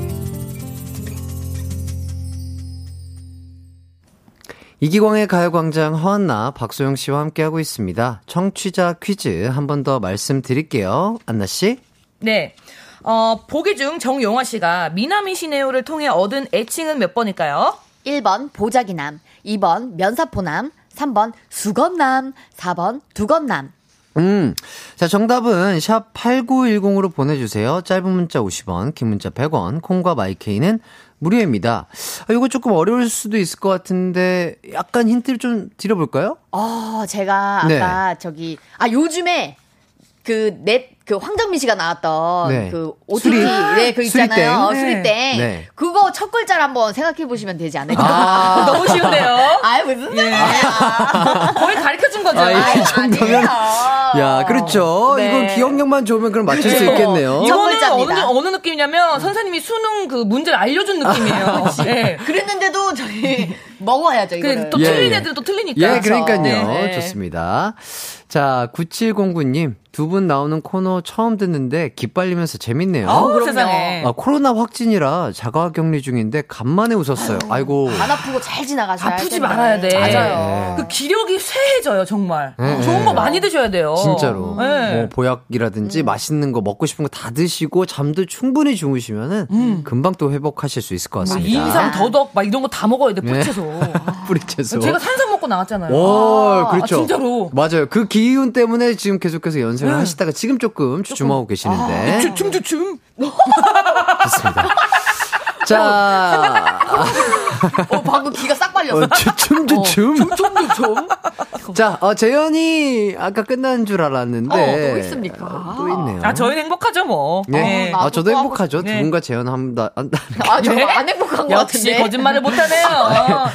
Speaker 1: 이기광의 가요광장 허한나, 박소영 씨와 함께하고 있습니다. 청취자 퀴즈 한 번 더 말씀드릴게요. 안나 씨?
Speaker 6: 네. 어, 보기 중 정용화 씨가 미나미 시네오를 통해 얻은 애칭은 몇 번일까요?
Speaker 7: 1번 보자기남, 2번 면사포남, 3번 수건남, 4번 두건남.
Speaker 1: 음. 자, 정답은 샵 8910으로 보내주세요. 짧은 문자 50원, 긴 문자 100원, 콩과 마이케이는 무료입니다. 아, 이거 조금 어려울 수도 있을 것 같은데, 약간 힌트를 좀 드려볼까요?
Speaker 7: 어, 제가
Speaker 1: 네.
Speaker 7: 아까 저기, 아, 요즘에 그 넷, 그 황정민 씨가 나왔던
Speaker 1: 네.
Speaker 7: 그 OTT,
Speaker 1: 수리-
Speaker 7: 네, 그 있잖아요.
Speaker 1: 수리땡.
Speaker 7: 어,
Speaker 6: 네.
Speaker 7: 수리땡.
Speaker 1: 네.
Speaker 7: 그거 첫 글자를 한번 생각해 보시면 되지 않을까?
Speaker 1: 아.
Speaker 6: 너무 쉬운데요?
Speaker 7: 아이, 무슨
Speaker 6: 예.
Speaker 7: 소리야.
Speaker 6: 거의 가르쳐 준 거죠.
Speaker 1: 아, 이
Speaker 7: 아이,
Speaker 1: 정도면. 야, 그렇죠.
Speaker 7: 네.
Speaker 1: 이건 기억력만 좋으면 그럼 맞출 수
Speaker 6: 네.
Speaker 1: 있겠네요.
Speaker 7: 첫
Speaker 6: 이거는. 어느, 어느 느낌이냐면 선생님이 수능 그 문제를 알려 준 느낌이에요. 예.
Speaker 7: 그랬는데도 저희 먹어야죠, 이거를.
Speaker 6: 그, 또
Speaker 1: 예,
Speaker 6: 틀린
Speaker 1: 예.
Speaker 6: 애들은 또 틀리니까.
Speaker 1: 예, 그러니까요.
Speaker 6: 네, 네.
Speaker 1: 좋습니다. 자, 9709님, 두 분 나오는 코너 처음 듣는데 기빨리면서 재밌네요.
Speaker 6: 아우,
Speaker 7: 그럼요.
Speaker 6: 세상에.
Speaker 1: 아, 코로나 확진이라 자가 격리 중인데 간만에 웃었어요. 아이고.
Speaker 7: 안 아프고 잘 지나가셔야 할
Speaker 6: 아프지. 말아야 돼.
Speaker 7: 맞아요.
Speaker 6: 그 기력이 쇠해져요, 정말.
Speaker 1: 네,
Speaker 6: 좋은
Speaker 1: 네.
Speaker 6: 거 많이 드셔야 돼요.
Speaker 1: 진짜로.
Speaker 6: 네.
Speaker 1: 뭐 보약이라든지 맛있는 거 먹고 싶은 거 다 드시고 잠도 충분히 주무시면은 금방 또 회복하실 수 있을
Speaker 6: 것뭐
Speaker 1: 같습니다.
Speaker 6: 인삼, 더덕, 막 이런 거 다 먹어야 돼,
Speaker 1: 네.
Speaker 6: 뿌리채소.
Speaker 1: 뿌리채소.
Speaker 6: 제가 산삼 먹고 나왔잖아요.
Speaker 1: 오,
Speaker 6: 아,
Speaker 1: 그렇죠.
Speaker 6: 아, 진짜로.
Speaker 1: 맞아요. 그 기운 때문에 지금 계속해서 연습을
Speaker 6: 네.
Speaker 1: 하시다가 지금 조금 주춤하고 계시는데.
Speaker 6: 주춤, 주춤.
Speaker 1: 좋습니다. 자,
Speaker 7: 어, 방금 기가 싹 빨렸어.
Speaker 1: 어, 주춤, 주춤.
Speaker 7: 좀.
Speaker 1: 자, 어, 재현이 아까 끝난 줄 알았는데.
Speaker 7: 어, 또 있습니까?
Speaker 1: 어, 또 있네요.
Speaker 6: 아, 저희는 행복하죠, 뭐.
Speaker 1: 네.
Speaker 6: 네.
Speaker 1: 아, 저도 행복하죠.
Speaker 6: 네.
Speaker 1: 두 분과 재현 한다. 한다.
Speaker 7: 아, 저
Speaker 6: 네?
Speaker 7: 안 행복한 것
Speaker 6: 역시
Speaker 7: 같은데.
Speaker 6: 거짓말을 못하네요.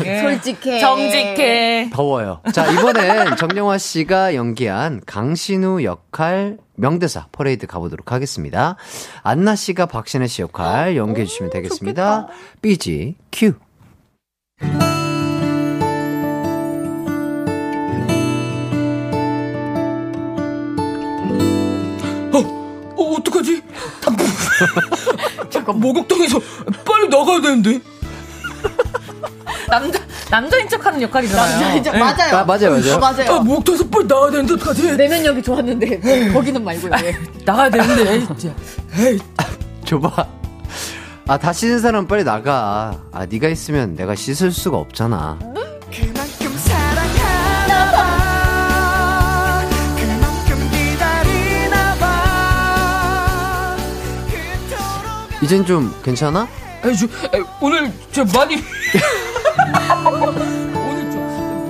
Speaker 6: 예.
Speaker 7: 솔직해.
Speaker 6: 정직해.
Speaker 1: 더워요. 자, 이번엔 정영화 씨가 연기한 강신우 역할 명대사 퍼레이드 가보도록 하겠습니다. 안나 씨가 박신혜 씨 역할 연기해 주시면 되겠습니다. 삐지 큐.
Speaker 6: 어, 어떡하지? 잠깐, 목욕탕에서 빨리 나가야 되는데. 남자, 남자인 척 하는 역할이잖아요.
Speaker 7: 남자, 이제
Speaker 6: 예.
Speaker 7: 맞아요.
Speaker 1: 아, 맞아요, 맞아요.
Speaker 7: 어, 맞아요.
Speaker 6: 아, 목욕탕에서 빨리 나가야 되는데, 어떡하지?
Speaker 7: 내면력이 좋았는데 거기는 말고요. 예.
Speaker 6: 나가야 되는데, 진짜. 에이,
Speaker 1: 줘봐. 아, 다 씻은 사람 빨리 나가. 아, 네가 있으면 내가 씻을 수가 없잖아.
Speaker 5: 그만큼 사랑하나 봐 그만큼 기다리나 봐 그토록
Speaker 1: 이젠 좀 괜찮아?
Speaker 6: 에이, 저, 에이, 오늘 저 많이 오늘 저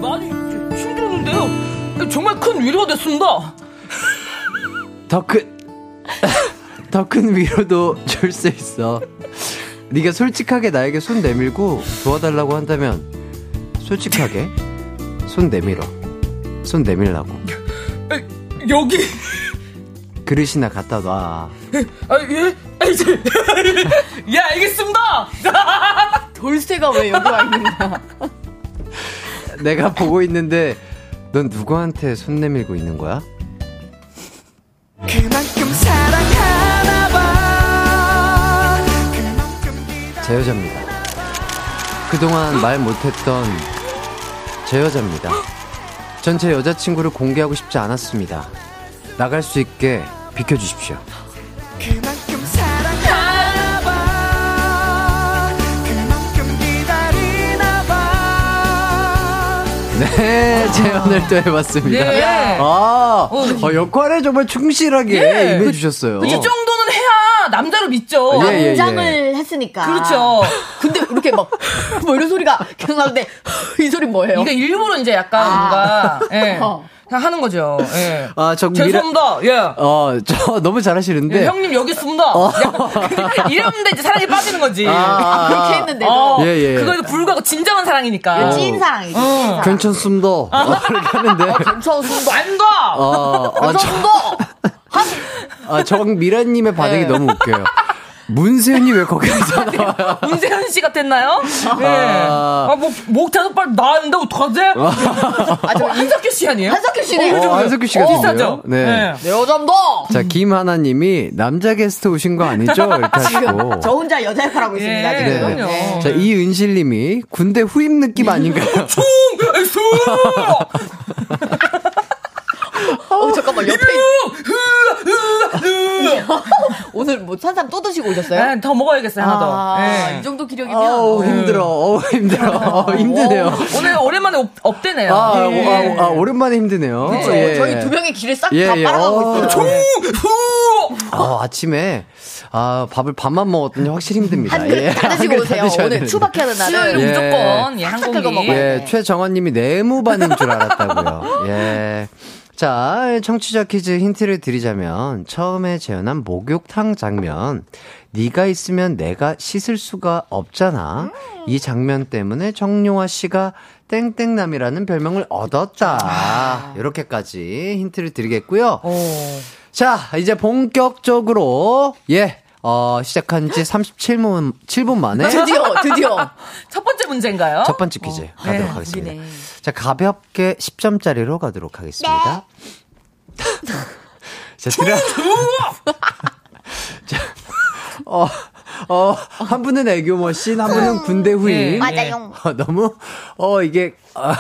Speaker 6: 많이 저 힘들었는데요. 정말 큰 위로가 됐습니다.
Speaker 1: 더 큰, 더 큰 위로도 줄 수 있어. 네가 솔직하게 나에게 손 내밀고 도와달라고 한다면 솔직하게 손 내밀어. 손 내밀라고.
Speaker 6: 여기
Speaker 1: 그릇이나 갖다 놔.
Speaker 6: 아 예, 예 알겠습니다.
Speaker 7: 돌쇠가 왜 여기 와 있는 거야?
Speaker 1: 내가 보고 있는데 넌 누구한테 손 내밀고 있는 거야?
Speaker 5: 그만
Speaker 1: 제 여자입니다. 그동안 말 못했던 제 여자입니다. 전 제 여자친구를 공개하고 싶지 않았습니다. 나갈 수 있게 비켜주십시오. 네, 재연을 또 해봤습니다.
Speaker 6: 네.
Speaker 1: 아, 어, 역할에 정말 충실하게
Speaker 6: 예.
Speaker 1: 임해주셨어요.
Speaker 6: 이 정도 남자로 믿죠.
Speaker 1: 예, 예, 예.
Speaker 7: 장을 했으니까.
Speaker 6: 그렇죠.
Speaker 7: 근데 이렇게 막, 뭐 이런 소리가 계속 나는데, 이 소리 뭐예요?
Speaker 6: 이게 일부러 이제 약간
Speaker 7: 아.
Speaker 6: 뭔가 예,
Speaker 7: 어.
Speaker 6: 그냥 하는 거죠. 예.
Speaker 1: 아, 정 미라,
Speaker 6: 죄송합니다. 예.
Speaker 1: 어, 저 너무 잘하시는데.
Speaker 6: 예, 형님 여기 있습니다. 이러는데 이제 사랑에 빠지는 거지.
Speaker 1: 어. 아,
Speaker 7: 그렇게 했는데도.
Speaker 6: 어,
Speaker 1: 예, 예.
Speaker 6: 그거에도 불구하고 진정한 사랑이니까.
Speaker 7: 찐 사랑이지, 찐 사랑.
Speaker 1: 괜찮습니다. 어, 그렇게 하는데.
Speaker 7: 괜찮습니다.
Speaker 6: 안 가!
Speaker 1: 어, 아, 저,
Speaker 7: 괜찮습니다.
Speaker 1: 아, 정미라님의 반응이
Speaker 6: 네.
Speaker 1: 너무 웃겨요. 문세윤이 왜 거기서 나와요?
Speaker 6: 문세현 씨 같았나요? 예.
Speaker 1: 아.
Speaker 6: 아, 뭐, 목 대서 빨리 나왔는데 어떡하지?
Speaker 7: 아, 저 이-
Speaker 6: 한석규 씨 아니에요?
Speaker 7: 한석규 씨네요.
Speaker 1: 어, 한석규 씨
Speaker 6: 어,
Speaker 1: 같은데요?
Speaker 6: 비슷하죠?
Speaker 1: 네.
Speaker 7: 내 여자입니다.
Speaker 1: 자, 김하나 님이 남자 게스트 오신 거 아니죠? 이렇게 하시고.
Speaker 7: 저 혼자 여자 역할 하고 있습니다,
Speaker 6: 예,
Speaker 7: 지금.
Speaker 1: 네.
Speaker 6: 그럼요.
Speaker 1: 자, 이은실 님이 군대 후임 느낌 아닌가요?
Speaker 6: 숭! 에이, 숭!
Speaker 7: 어, 잠깐만, 옆에. 오늘 뭐 산삼 또 드시고 오셨어요?
Speaker 6: 네, 더 먹어야겠어요, 하나 더.
Speaker 7: 아,
Speaker 6: 네.
Speaker 7: 이 정도 기력이면.
Speaker 1: 어우, 힘들어. 어우, 힘들어. 어, 힘드네요.
Speaker 6: 오늘 오랜만에 up, up되네요.
Speaker 1: 아,
Speaker 6: 예.
Speaker 1: 아, 아, 오랜만에 힘드네요.
Speaker 7: 그쵸?
Speaker 1: 예.
Speaker 7: 저희 두 명의 기를 싹 다
Speaker 1: 예, 예.
Speaker 7: 빨아가고
Speaker 1: 어,
Speaker 7: 있어요.
Speaker 1: 종! 어, 아침에 아, 밥을 반만 먹었더니 확실히 힘듭니다.
Speaker 7: 한 그릇
Speaker 1: 예. 다한
Speaker 7: 드시고 오세요.
Speaker 1: 다
Speaker 7: 오늘
Speaker 1: 되는데.
Speaker 7: 투박해하는 날은.
Speaker 6: 수요일은
Speaker 1: 예.
Speaker 6: 무조건 예, 한
Speaker 7: 싹싹 긁어
Speaker 6: 공기.
Speaker 7: 먹어요.
Speaker 1: 예,
Speaker 7: 네.
Speaker 1: 최정환님이 네모 반인 줄 알았다고요. 예. 자, 청취자 퀴즈 힌트를 드리자면 처음에 재현한 목욕탕 장면. 네가 있으면 내가 씻을 수가 없잖아. 이 장면 때문에 정용화 씨가 땡땡남이라는 별명을 얻었다. 이렇게까지 힌트를 드리겠고요. 자, 이제 본격적으로 예. 어, 시작한 지 37분 7분 만에
Speaker 7: 드디어, 드디어.
Speaker 6: 첫 번째 문제인가요?
Speaker 1: 첫 번째 퀴즈 가도록
Speaker 6: 네,
Speaker 1: 하겠습니다.
Speaker 7: 우리네.
Speaker 1: 자, 가볍게 10점짜리로 가도록 하겠습니다. 자, 드라. 자, 어, 어, 한 분은 애교 머신, 한 분은 군대 후임.
Speaker 6: 네.
Speaker 7: 맞아요.
Speaker 1: 어, 너무, 어, 이게, 아,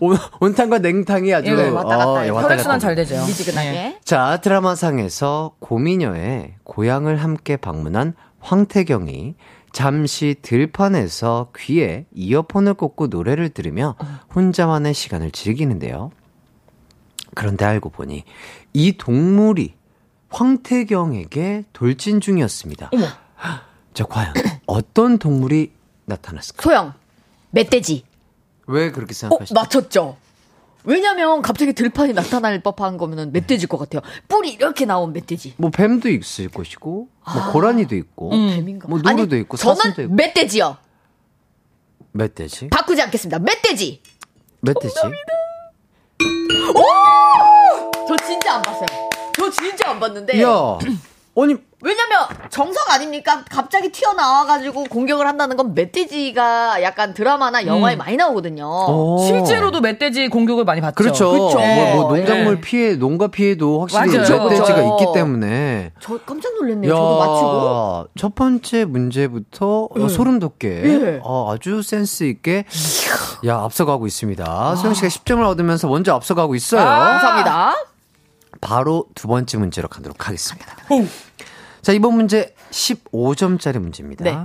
Speaker 1: 온, 온탕과 냉탕이 아주,
Speaker 6: 예,
Speaker 7: 왔다 갔다
Speaker 1: 어, 예. 왔다
Speaker 6: 혈액순환
Speaker 1: 갔다.
Speaker 6: 잘 되죠.
Speaker 7: 미지근하게.
Speaker 1: 자, 드라마상에서 고미녀의 고향을 함께 방문한 황태경이 잠시 들판에서 귀에 이어폰을 꽂고 노래를 들으며 혼자만의 시간을 즐기는데요. 그런데 알고 보니 이 동물이 황태경에게 돌진 중이었습니다. 자, 과연 어떤 동물이 나타났을까요?
Speaker 7: 소영, 멧돼지.
Speaker 1: 왜 그렇게
Speaker 7: 어,
Speaker 1: 생각하시죠?
Speaker 7: 맞췄죠? 왜냐면 갑자기 들판이 나타날 법한 거면은 멧돼지일 것 같아요. 뿔이 이렇게 나온 멧돼지.
Speaker 1: 뭐 뱀도 있을 것이고, 뭐 고라니도 있고,
Speaker 7: 뱀인가?
Speaker 1: 뭐 노루도
Speaker 7: 아니,
Speaker 1: 있고, 사슴도 있고.
Speaker 7: 멧돼지요.
Speaker 1: 멧돼지?
Speaker 7: 바꾸지 않겠습니다. 멧돼지.
Speaker 1: 멧돼지?
Speaker 7: 저 진짜 안 봤어요. 저 진짜 안 봤는데.
Speaker 1: 야, 아니
Speaker 7: 왜냐면 정석 아닙니까? 갑자기 튀어나와가지고 공격을 한다는 건 멧돼지가 약간 드라마나 영화에 많이 나오거든요.
Speaker 1: 어.
Speaker 6: 실제로도 멧돼지 공격을 많이 받죠.
Speaker 1: 그렇죠.
Speaker 7: 그쵸.
Speaker 1: 뭐, 뭐
Speaker 6: 네.
Speaker 1: 농작물
Speaker 6: 네.
Speaker 1: 피해, 농가 피해도 확실히
Speaker 6: 맞아요.
Speaker 1: 멧돼지가
Speaker 7: 그쵸.
Speaker 1: 있기 때문에.
Speaker 7: 저 깜짝 놀랐네요. 저도 맞추고.
Speaker 1: 첫 번째 문제부터 어, 소름 돋게
Speaker 7: 예.
Speaker 1: 어, 아주 센스 있게 야 앞서가고 있습니다. 소영 씨가 10점을 얻으면서 먼저 앞서가고 있어요.
Speaker 7: 감사합니다.
Speaker 1: 바로 두 번째 문제로 가도록 하겠습니다. 자, 이번 문제 15점짜리 문제입니다.
Speaker 7: 네.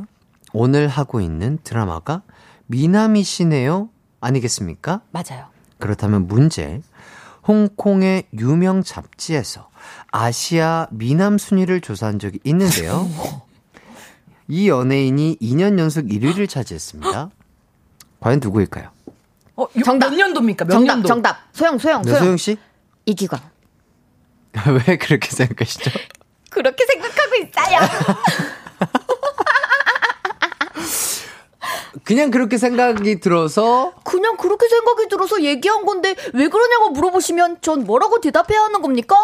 Speaker 1: 오늘 하고 있는 드라마가 미나미시네요 아니겠습니까?
Speaker 7: 맞아요.
Speaker 1: 그렇다면 문제. 홍콩의 유명 잡지에서 아시아 미남 순위를 조사한 적이 있는데요. 이 연예인이 2년 연속 1위를 차지했습니다. 과연 누구일까요?
Speaker 6: 어, 유-
Speaker 7: 정답.
Speaker 6: 몇 년도입니까? 몇
Speaker 7: 정답,
Speaker 6: 년도?
Speaker 7: 정답. 소영, 소영,
Speaker 1: 네,
Speaker 7: 소영.
Speaker 1: 소영 씨?
Speaker 7: 이기광.
Speaker 1: 왜 그렇게 생각하시죠?
Speaker 7: 그렇게 생각하고 있어요.
Speaker 1: 그냥 그렇게 생각이 들어서
Speaker 7: 그냥 그렇게 생각이 들어서 얘기한 건데 왜 그러냐고 물어보시면 전 뭐라고 대답해야 하는 겁니까?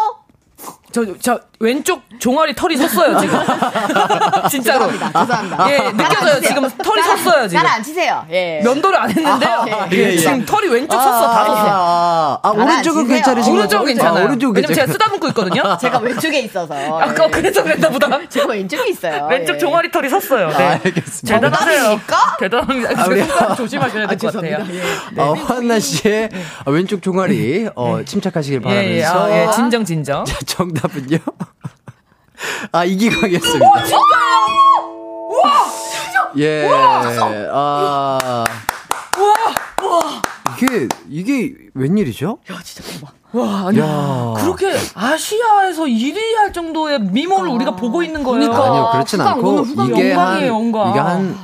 Speaker 6: 저, 저, 왼쪽 종아리 털이 섰어요, 지금. 진짜로.
Speaker 7: 죄송합니다. 죄송합니다.
Speaker 6: 예, 느껴져요. 지금 털이 섰어요, 지금.
Speaker 7: 잘안 치세요. 예.
Speaker 6: 면도를 안 했는데요.
Speaker 7: 아,
Speaker 6: 예,
Speaker 1: 예, 예.
Speaker 6: 지금 털이 왼쪽 섰어, 다 섰어.
Speaker 1: 아, 아,
Speaker 7: 안
Speaker 1: 오른쪽은. 괜찮으신 거죠?
Speaker 6: 오른쪽 괜찮아요.
Speaker 1: 아, 오른쪽
Speaker 6: 왜냐면 제가. 쓰다듬고 있거든요.
Speaker 7: 제가 왼쪽에 있어서.
Speaker 6: 아까
Speaker 7: 예.
Speaker 6: 그래서 그랬나 보다.
Speaker 7: 제가 왼쪽에 있어요.
Speaker 6: 왼쪽
Speaker 7: 예.
Speaker 6: 종아리 털이 섰어요. 네.
Speaker 1: 아, 알겠습니다.
Speaker 6: 대단하세요. 대단합니다.
Speaker 1: 아,
Speaker 6: 아, 조심하셔야 될 것 같아요.
Speaker 1: 어, 환나 씨의 어, 왼쪽 종아리 어, 침착하시길
Speaker 6: 예, 예,
Speaker 1: 바라면서
Speaker 6: 아, 예, 진정, 진정.
Speaker 1: 자, 정답은요? 아, 이기광이었습니다. 예. 아. 이게, 이게 웬일이죠?
Speaker 7: 야, 진짜 대박.
Speaker 6: 와, 아니,
Speaker 1: 야.
Speaker 6: 그렇게 아시아에서 1위 할 정도의 미모를 우리가 보고 있는 거예요.
Speaker 7: 그러니까.
Speaker 1: 아니요, 그렇진
Speaker 7: 후광,
Speaker 1: 않고, 이게 한,
Speaker 6: 영광이에요, 영광.
Speaker 1: 이게 한,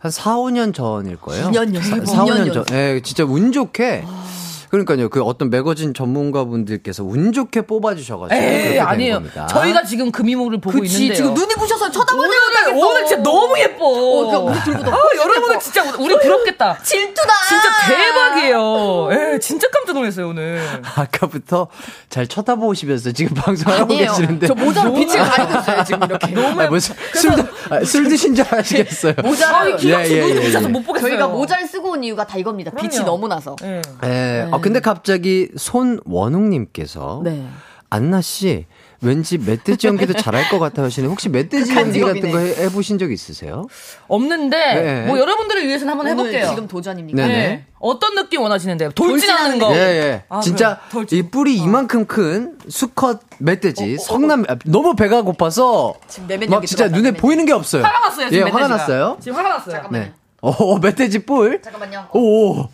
Speaker 1: 한 4, 5년 전일 거예요.
Speaker 7: 2년 전.
Speaker 1: 4, 5년
Speaker 7: 2년
Speaker 1: 전. 예, 진짜 운 좋게. 그러니까요, 그 어떤 매거진 전문가분들께서 운 좋게 뽑아주셔가지고.
Speaker 6: 에이, 아니에요.
Speaker 1: 겁니다.
Speaker 6: 저희가 지금 그 미모를 보고
Speaker 7: 그치,
Speaker 6: 있는데요.
Speaker 7: 지금 눈이 부셔서 쳐다보지
Speaker 6: 오늘. 오늘 진짜 너무 예뻐.
Speaker 7: 어, 그냥 우리 둘보다
Speaker 6: 아, 여러분은 진짜 우리 부럽겠다.
Speaker 7: 질투다.
Speaker 6: 진짜 대박이에요. 예, 진짜 깜짝 놀랐어요, 오늘.
Speaker 1: 아까부터 잘 쳐다보시면서 지금 방송하고
Speaker 7: 아니에요.
Speaker 1: 계시는데.
Speaker 7: 저 모자로 빛을 가리고 있어요, 지금 이렇게.
Speaker 6: 너무
Speaker 1: 아니, 무슨 술, 드- 아, 술 드신 줄 아시겠어요.
Speaker 7: 모자를.
Speaker 6: 아, 씨
Speaker 1: 예, 예,
Speaker 6: 눈이
Speaker 1: 예,
Speaker 6: 부셔서
Speaker 1: 예.
Speaker 6: 못 보겠어요.
Speaker 7: 저희가 모자를 쓰고 온 이유가 다 이겁니다. 빛이
Speaker 6: 그럼요.
Speaker 7: 너무 나서.
Speaker 6: 예.
Speaker 1: 예. 아, 근데 갑자기 손원웅님께서.
Speaker 7: 네.
Speaker 1: 안나 씨, 왠지 멧돼지 연기도 잘할 것 같아 하시는 혹시 멧돼지 연기 같은 거 해, 해보신 적 있으세요?
Speaker 6: 없는데
Speaker 1: 네.
Speaker 6: 뭐 여러분들을 위해서는 한번 해볼게요.
Speaker 7: 지금 도전입니까?
Speaker 1: 네네.
Speaker 6: 네. 어떤 느낌 원하시는데요? 돌진하는 거.
Speaker 1: 예, 예.
Speaker 6: 아,
Speaker 1: 진짜
Speaker 6: 그래. 돌진.
Speaker 1: 이 뿔이 이만큼 큰 수컷 멧돼지 성남 아, 너무 배가 고파서 막 진짜
Speaker 7: 들어갔다,
Speaker 1: 눈에
Speaker 7: 내면
Speaker 1: 보이는 게 없어요.
Speaker 6: 화가 났어요.
Speaker 1: 예,
Speaker 6: 지금
Speaker 1: 화가
Speaker 6: 멧돼지가.
Speaker 1: 났어요.
Speaker 6: 지금 화가 났어요.
Speaker 7: 잠깐만요.
Speaker 1: 네. 어, 멧돼지 뿔.
Speaker 7: 잠깐만요.
Speaker 1: 오.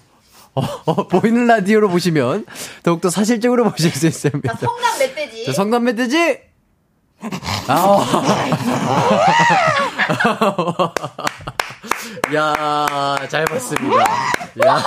Speaker 1: 어, 어, 보이는 라디오로 보시면 더욱더 사실적으로 보실 수 있습니다.
Speaker 7: 자, 성남 멧돼지.
Speaker 1: 자, 성남 멧돼지. 아. 야, 잘 봤습니다. 야.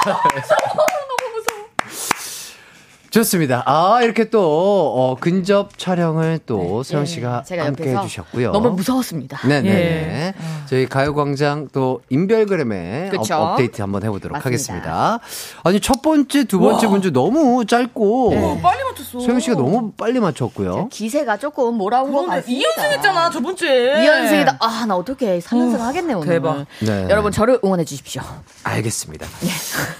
Speaker 1: 좋습니다. 아, 이렇게 또, 어, 근접 촬영을 또 세원 씨가
Speaker 7: 제가
Speaker 1: 함께 해주셨고요.
Speaker 7: 너무 무서웠습니다.
Speaker 1: 네네.
Speaker 6: 예.
Speaker 1: 저희 가요광장 또 인별그램에
Speaker 7: 그쵸?
Speaker 1: 업, 데이트 한번 해보도록
Speaker 7: 맞습니다.
Speaker 1: 하겠습니다. 아니, 첫 번째, 두 번째 문제 너무 짧고.
Speaker 6: 어, 빨리 맞췄어.
Speaker 1: 세영 씨가 너무 빨리 맞췄고요.
Speaker 7: 기세가 조금 몰아온 것 같습니다.
Speaker 6: 2연승 했잖아, 저번 주에.
Speaker 7: 2연승이다. 아, 나 어떻게 3연승 하겠네, 오늘.
Speaker 6: 대박.
Speaker 1: 네.
Speaker 7: 여러분, 저를 응원해 주십시오.
Speaker 1: 알겠습니다.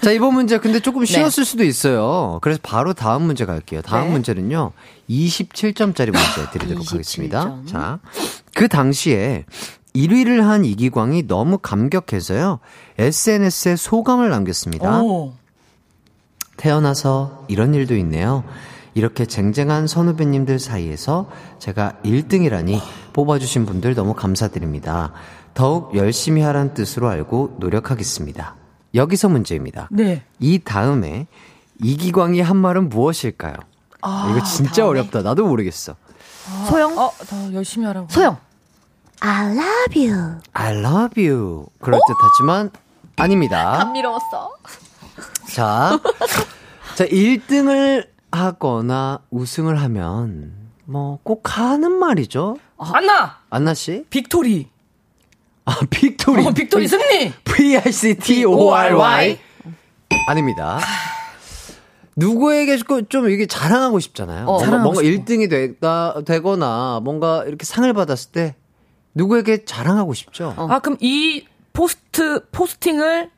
Speaker 1: 자, 이번 문제 근데 조금 쉬웠을 수도 있어요. 그래서 바로 다음 문제 갈게요. 다음
Speaker 7: 네.
Speaker 1: 문제는요. 27점짜리 문제 드리도록
Speaker 7: 27
Speaker 1: 하겠습니다.
Speaker 7: 점.
Speaker 1: 자, 그 당시에 1위를 한 이기광이 너무 감격해서요. SNS에 소감을 남겼습니다.
Speaker 6: 오.
Speaker 1: 태어나서 이런 일도 있네요. 이렇게 쟁쟁한 선후배님들 사이에서 제가 1등이라니 뽑아주신 분들 너무 감사드립니다. 더욱 열심히 하란 뜻으로 알고 노력하겠습니다. 여기서 문제입니다.
Speaker 6: 네.
Speaker 1: 이 다음에 이기광이 한 말은 무엇일까요? 이거 진짜
Speaker 7: 다음에?
Speaker 1: 어렵다. 나도 모르겠어.
Speaker 7: 소영?
Speaker 6: 어, 더 열심히 하라고.
Speaker 7: 소영. I love you.
Speaker 1: I love you. 그럴 듯 하지만 아닙니다.
Speaker 7: 감미로웠어.
Speaker 1: 자, 자, 1등을 하거나 우승을 하면, 뭐, 꼭 하는 말이죠.
Speaker 6: 안나!
Speaker 1: 안나 씨?
Speaker 6: Victory.
Speaker 1: 아, victory.
Speaker 6: 어, victory 승리!
Speaker 1: V-I-C-T-O-R-Y. 아닙니다. 누구에게 좀 이게 자랑하고 싶잖아요. 뭔가,
Speaker 6: 자랑하고
Speaker 1: 뭔가
Speaker 6: 싶어.
Speaker 1: 1등이 되다, 되거나, 뭔가 이렇게 상을 받았을 때, 누구에게 자랑하고 싶죠.
Speaker 6: 아, 그럼 이 포스트, 포스팅을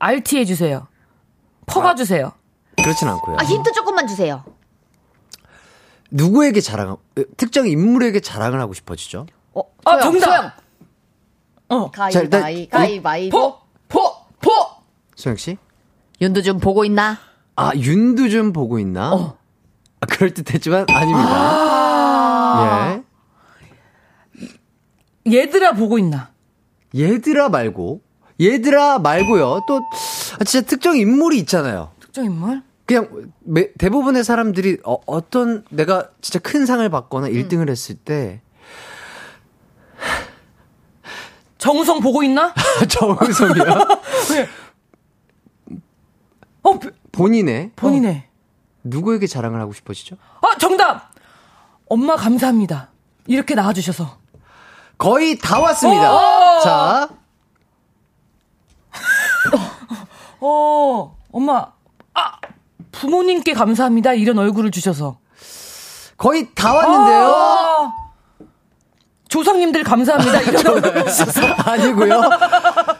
Speaker 6: RT 해주세요. 퍼가주세요.
Speaker 1: 그렇진 않고요.
Speaker 7: 아, 힌트 조금만 주세요.
Speaker 1: 누구에게 자랑, 특정 인물에게 자랑을 하고 싶어지죠.
Speaker 7: 어,
Speaker 6: 아,
Speaker 7: 소영,
Speaker 6: 정답!
Speaker 7: 소영.
Speaker 6: 어.
Speaker 7: 가위바위, 가위바위보.
Speaker 6: 포! 포! 포!
Speaker 1: 소영 씨?
Speaker 7: 윤도 좀 보고 있나?
Speaker 1: 아, 윤도 좀 보고 있나?
Speaker 7: 어.
Speaker 1: 아, 그럴듯했지만 아닙니다.
Speaker 6: 얘들아 보고 있나?
Speaker 1: 예. 얘들아 말고, 얘들아 말고요. 또, 아, 진짜 특정 인물이 있잖아요.
Speaker 6: 특정 인물?
Speaker 1: 그냥 매- 대부분의 사람들이 어, 어떤 내가 진짜 큰 상을 받거나 1등을 했을 때
Speaker 6: 정우성 보고 있나?
Speaker 1: 정우성이야
Speaker 6: 어, 비-
Speaker 1: 본인의
Speaker 6: 본인의.
Speaker 1: 누구에게 자랑을 하고 싶어지죠?
Speaker 6: 어, 정답! 엄마 감사합니다. 이렇게 나와주셔서.
Speaker 1: 거의 다 왔습니다.
Speaker 6: 어!
Speaker 1: 자,
Speaker 6: 어, 엄마, 아, 부모님께 감사합니다. 이런 얼굴을 주셔서.
Speaker 1: 거의 다 왔는데요.
Speaker 6: 아, 조상님들 감사합니다. 이런 얼굴을 주셔서.
Speaker 1: 아니고요.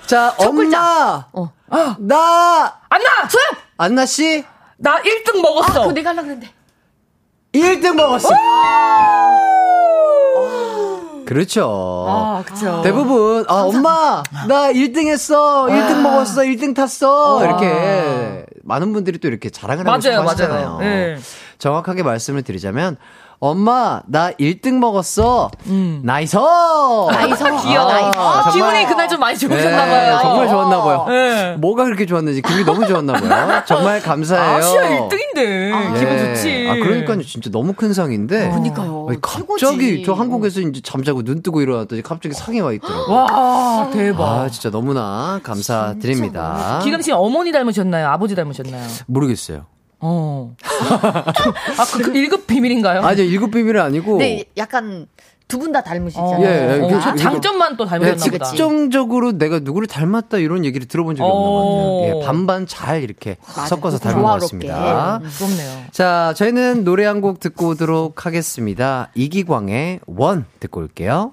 Speaker 1: 자, 엄마,
Speaker 7: 어.
Speaker 1: 나
Speaker 6: 안 나! 소영!
Speaker 1: 안나 씨
Speaker 6: 나 1등 먹었어.
Speaker 7: 그거 내가 하려고 그랬는데.
Speaker 1: 1등 먹었어. 그렇죠.
Speaker 6: 아, 그쵸.
Speaker 1: 대부분 아 엄마 나 1등 했어 1등 먹었어 1등 탔어 이렇게 많은 분들이 또 이렇게 자랑을 하고
Speaker 6: 맞아요,
Speaker 1: 싶어 하시잖아요
Speaker 6: 맞아요. 예.
Speaker 1: 정확하게 말씀을 드리자면 엄마 나 1등 먹었어 나이서
Speaker 7: 나이서.
Speaker 6: 귀여워.
Speaker 1: 아, 정말-
Speaker 6: 기분이 그날 좀 많이 좋으셨나봐요.
Speaker 1: 네, 정말 좋았나 봐요
Speaker 6: 네.
Speaker 1: 뭐가 그렇게 좋았는지 기분이 너무 좋았나 봐요 정말 감사해요
Speaker 6: 아시아 1등인데. 기분
Speaker 1: 예.
Speaker 6: 좋지.
Speaker 1: 아, 그러니까요. 진짜 너무 큰 상인데.
Speaker 7: 그러니까요.
Speaker 1: 아니, 갑자기
Speaker 7: 최고지.
Speaker 1: 저 한국에서 이제 잠자고 눈 뜨고 일어났더니 갑자기 상에 와 있더라고요.
Speaker 6: 와, 대박.
Speaker 1: 아, 진짜 너무나 감사드립니다.
Speaker 6: 기강 씨 어머니 닮으셨나요? 아버지 닮으셨나요?
Speaker 1: 모르겠어요.
Speaker 6: 어. 아, 그, 그 1급 비밀인가요?
Speaker 1: 아니요, 일곱 비밀은 아니고.
Speaker 7: 네, 약간 두 분 다 닮으시죠.
Speaker 6: 어,
Speaker 1: 예, 예,
Speaker 6: 어,
Speaker 1: 이게-
Speaker 6: 장점만 또
Speaker 1: 네,
Speaker 6: 닮으셨나 보다.
Speaker 1: 특정적으로 내가 누구를 닮았다 이런 얘기를 들어본 적이 없는 것
Speaker 6: 어.
Speaker 1: 같아요. 예, 반반 잘 이렇게 섞어서 닮은 것. 같습니다.
Speaker 6: 음, 부럽네요.
Speaker 1: 자, 저희는 노래 한 곡 듣고 오도록 하겠습니다. 이기광의 원 듣고 올게요.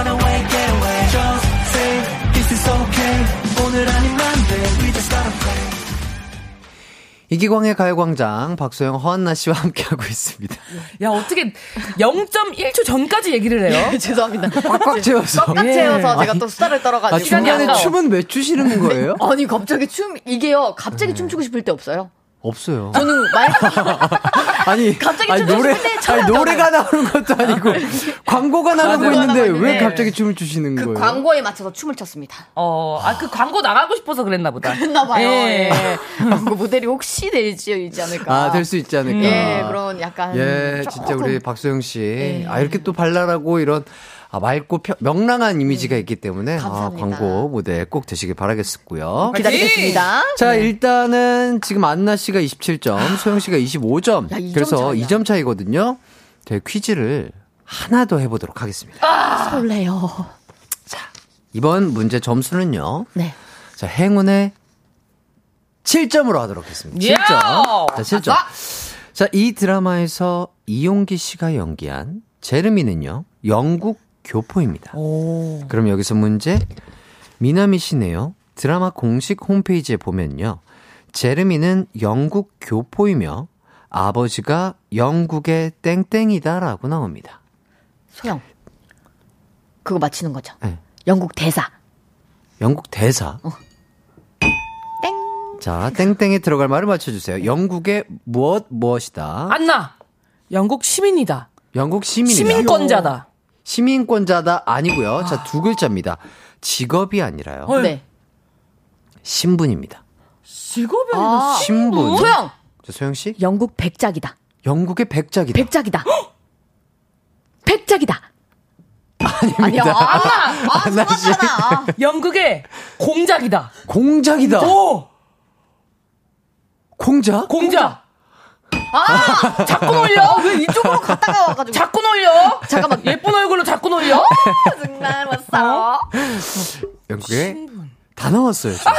Speaker 1: 이기광의 가요광장 박소영 허한나 씨와 함께하고 있습니다.
Speaker 6: 야, 어떻게 0.1초 전까지 얘기를 해요?
Speaker 7: 죄송합니다.
Speaker 1: 꽉꽉 채워서.
Speaker 7: 꽉꽉
Speaker 6: 예.
Speaker 7: 채워서 제가 또 수다를 떨어가지고.
Speaker 1: 아, 중간에. 춤은 왜 추시는 거예요?
Speaker 7: 아니 갑자기 춤 이게요. 갑자기 춤추고 싶을 때 없어요.
Speaker 1: 없어요.
Speaker 7: 저는 말
Speaker 1: 아니,
Speaker 7: 갑자기
Speaker 1: 아니
Speaker 7: 춤을
Speaker 1: 노래, 아니, 노래가 나오는 것도 아니고 광고가 나가고
Speaker 7: 광고가
Speaker 1: 있는데 왜
Speaker 7: 있는데.
Speaker 1: 갑자기 춤을 추시는
Speaker 7: 그
Speaker 1: 거예요?
Speaker 7: 광고에 맞춰서 춤을 췄습니다.
Speaker 6: 어, 아, 그 광고 나가고 싶어서 그랬나 보다.
Speaker 7: 했나 봐요.
Speaker 6: 예.
Speaker 7: 예. 광고 모델이 혹시 될지 있지 않을까.
Speaker 1: 아, 될 수 있지 않을까.
Speaker 7: 예, 그런 약간
Speaker 1: 예,
Speaker 7: 조금
Speaker 1: 진짜 우리 박소영 씨.
Speaker 7: 예.
Speaker 1: 아, 이렇게 또 발랄하고 이런 아, 맑고 펴- 명랑한 이미지가 있기 때문에 아,
Speaker 7: 네.
Speaker 1: 광고 모델 꼭 되시길 바라겠고요.
Speaker 7: 기다리겠습니다.
Speaker 1: 자, 일단은 지금 안나 씨가 27점, 소영 씨가 25점.
Speaker 7: 야,
Speaker 1: 그래서
Speaker 7: 차이야.
Speaker 1: 2점 차이거든요. 저희 퀴즈를 하나 더 해보도록 하겠습니다.
Speaker 7: 설레요.
Speaker 1: 이번 문제 점수는요.
Speaker 7: 네.
Speaker 1: 자, 행운의 7점으로 하도록 하겠습니다.
Speaker 6: 예!
Speaker 1: 7점. 자, 7점. 자, 이 드라마에서 이용기 씨가 연기한 제르미는요, 영국 교포입니다. 그럼 여기서 문제. 미나미 씨네요. 드라마 공식 홈페이지에 보면요. 제르미는 영국 교포이며 아버지가 영국의 땡땡이다라고 나옵니다.
Speaker 7: 소영. 그거 맞히는 거죠.
Speaker 1: 네.
Speaker 7: 영국 대사.
Speaker 1: 영국 대사.
Speaker 7: 땡.
Speaker 1: 자, 땡땡에 들어갈 말을 맞춰주세요. 영국의 무엇 무엇이다.
Speaker 6: 안나! 영국 시민이다.
Speaker 1: 영국 시민이다.
Speaker 6: 시민권자다.
Speaker 1: 시민권자다 아니고요. 자, 두 글자입니다. 직업이 아니라요.
Speaker 7: 네.
Speaker 1: 신분입니다.
Speaker 6: 직업이
Speaker 7: 아,
Speaker 1: 신분.
Speaker 7: 소영.
Speaker 1: 자, 소영 씨.
Speaker 7: 영국 백작이다.
Speaker 1: 영국의 백작이다.
Speaker 7: 백작이다. 백작이다. 아니야. 아, 아. 속았잖아.
Speaker 6: 영국의 공작이다.
Speaker 1: 공작이다.
Speaker 6: 오!
Speaker 1: 공작?
Speaker 6: 공작!
Speaker 7: 아,
Speaker 6: 자꾸 놀려!
Speaker 7: 왜 이쪽으로 갔다가 와가지고.
Speaker 6: 자꾸 놀려!
Speaker 7: 잠깐만.
Speaker 6: 예쁜 얼굴로 자꾸 놀려!
Speaker 7: 정말 못살아.
Speaker 1: 영국의 다 나왔어요. 지금.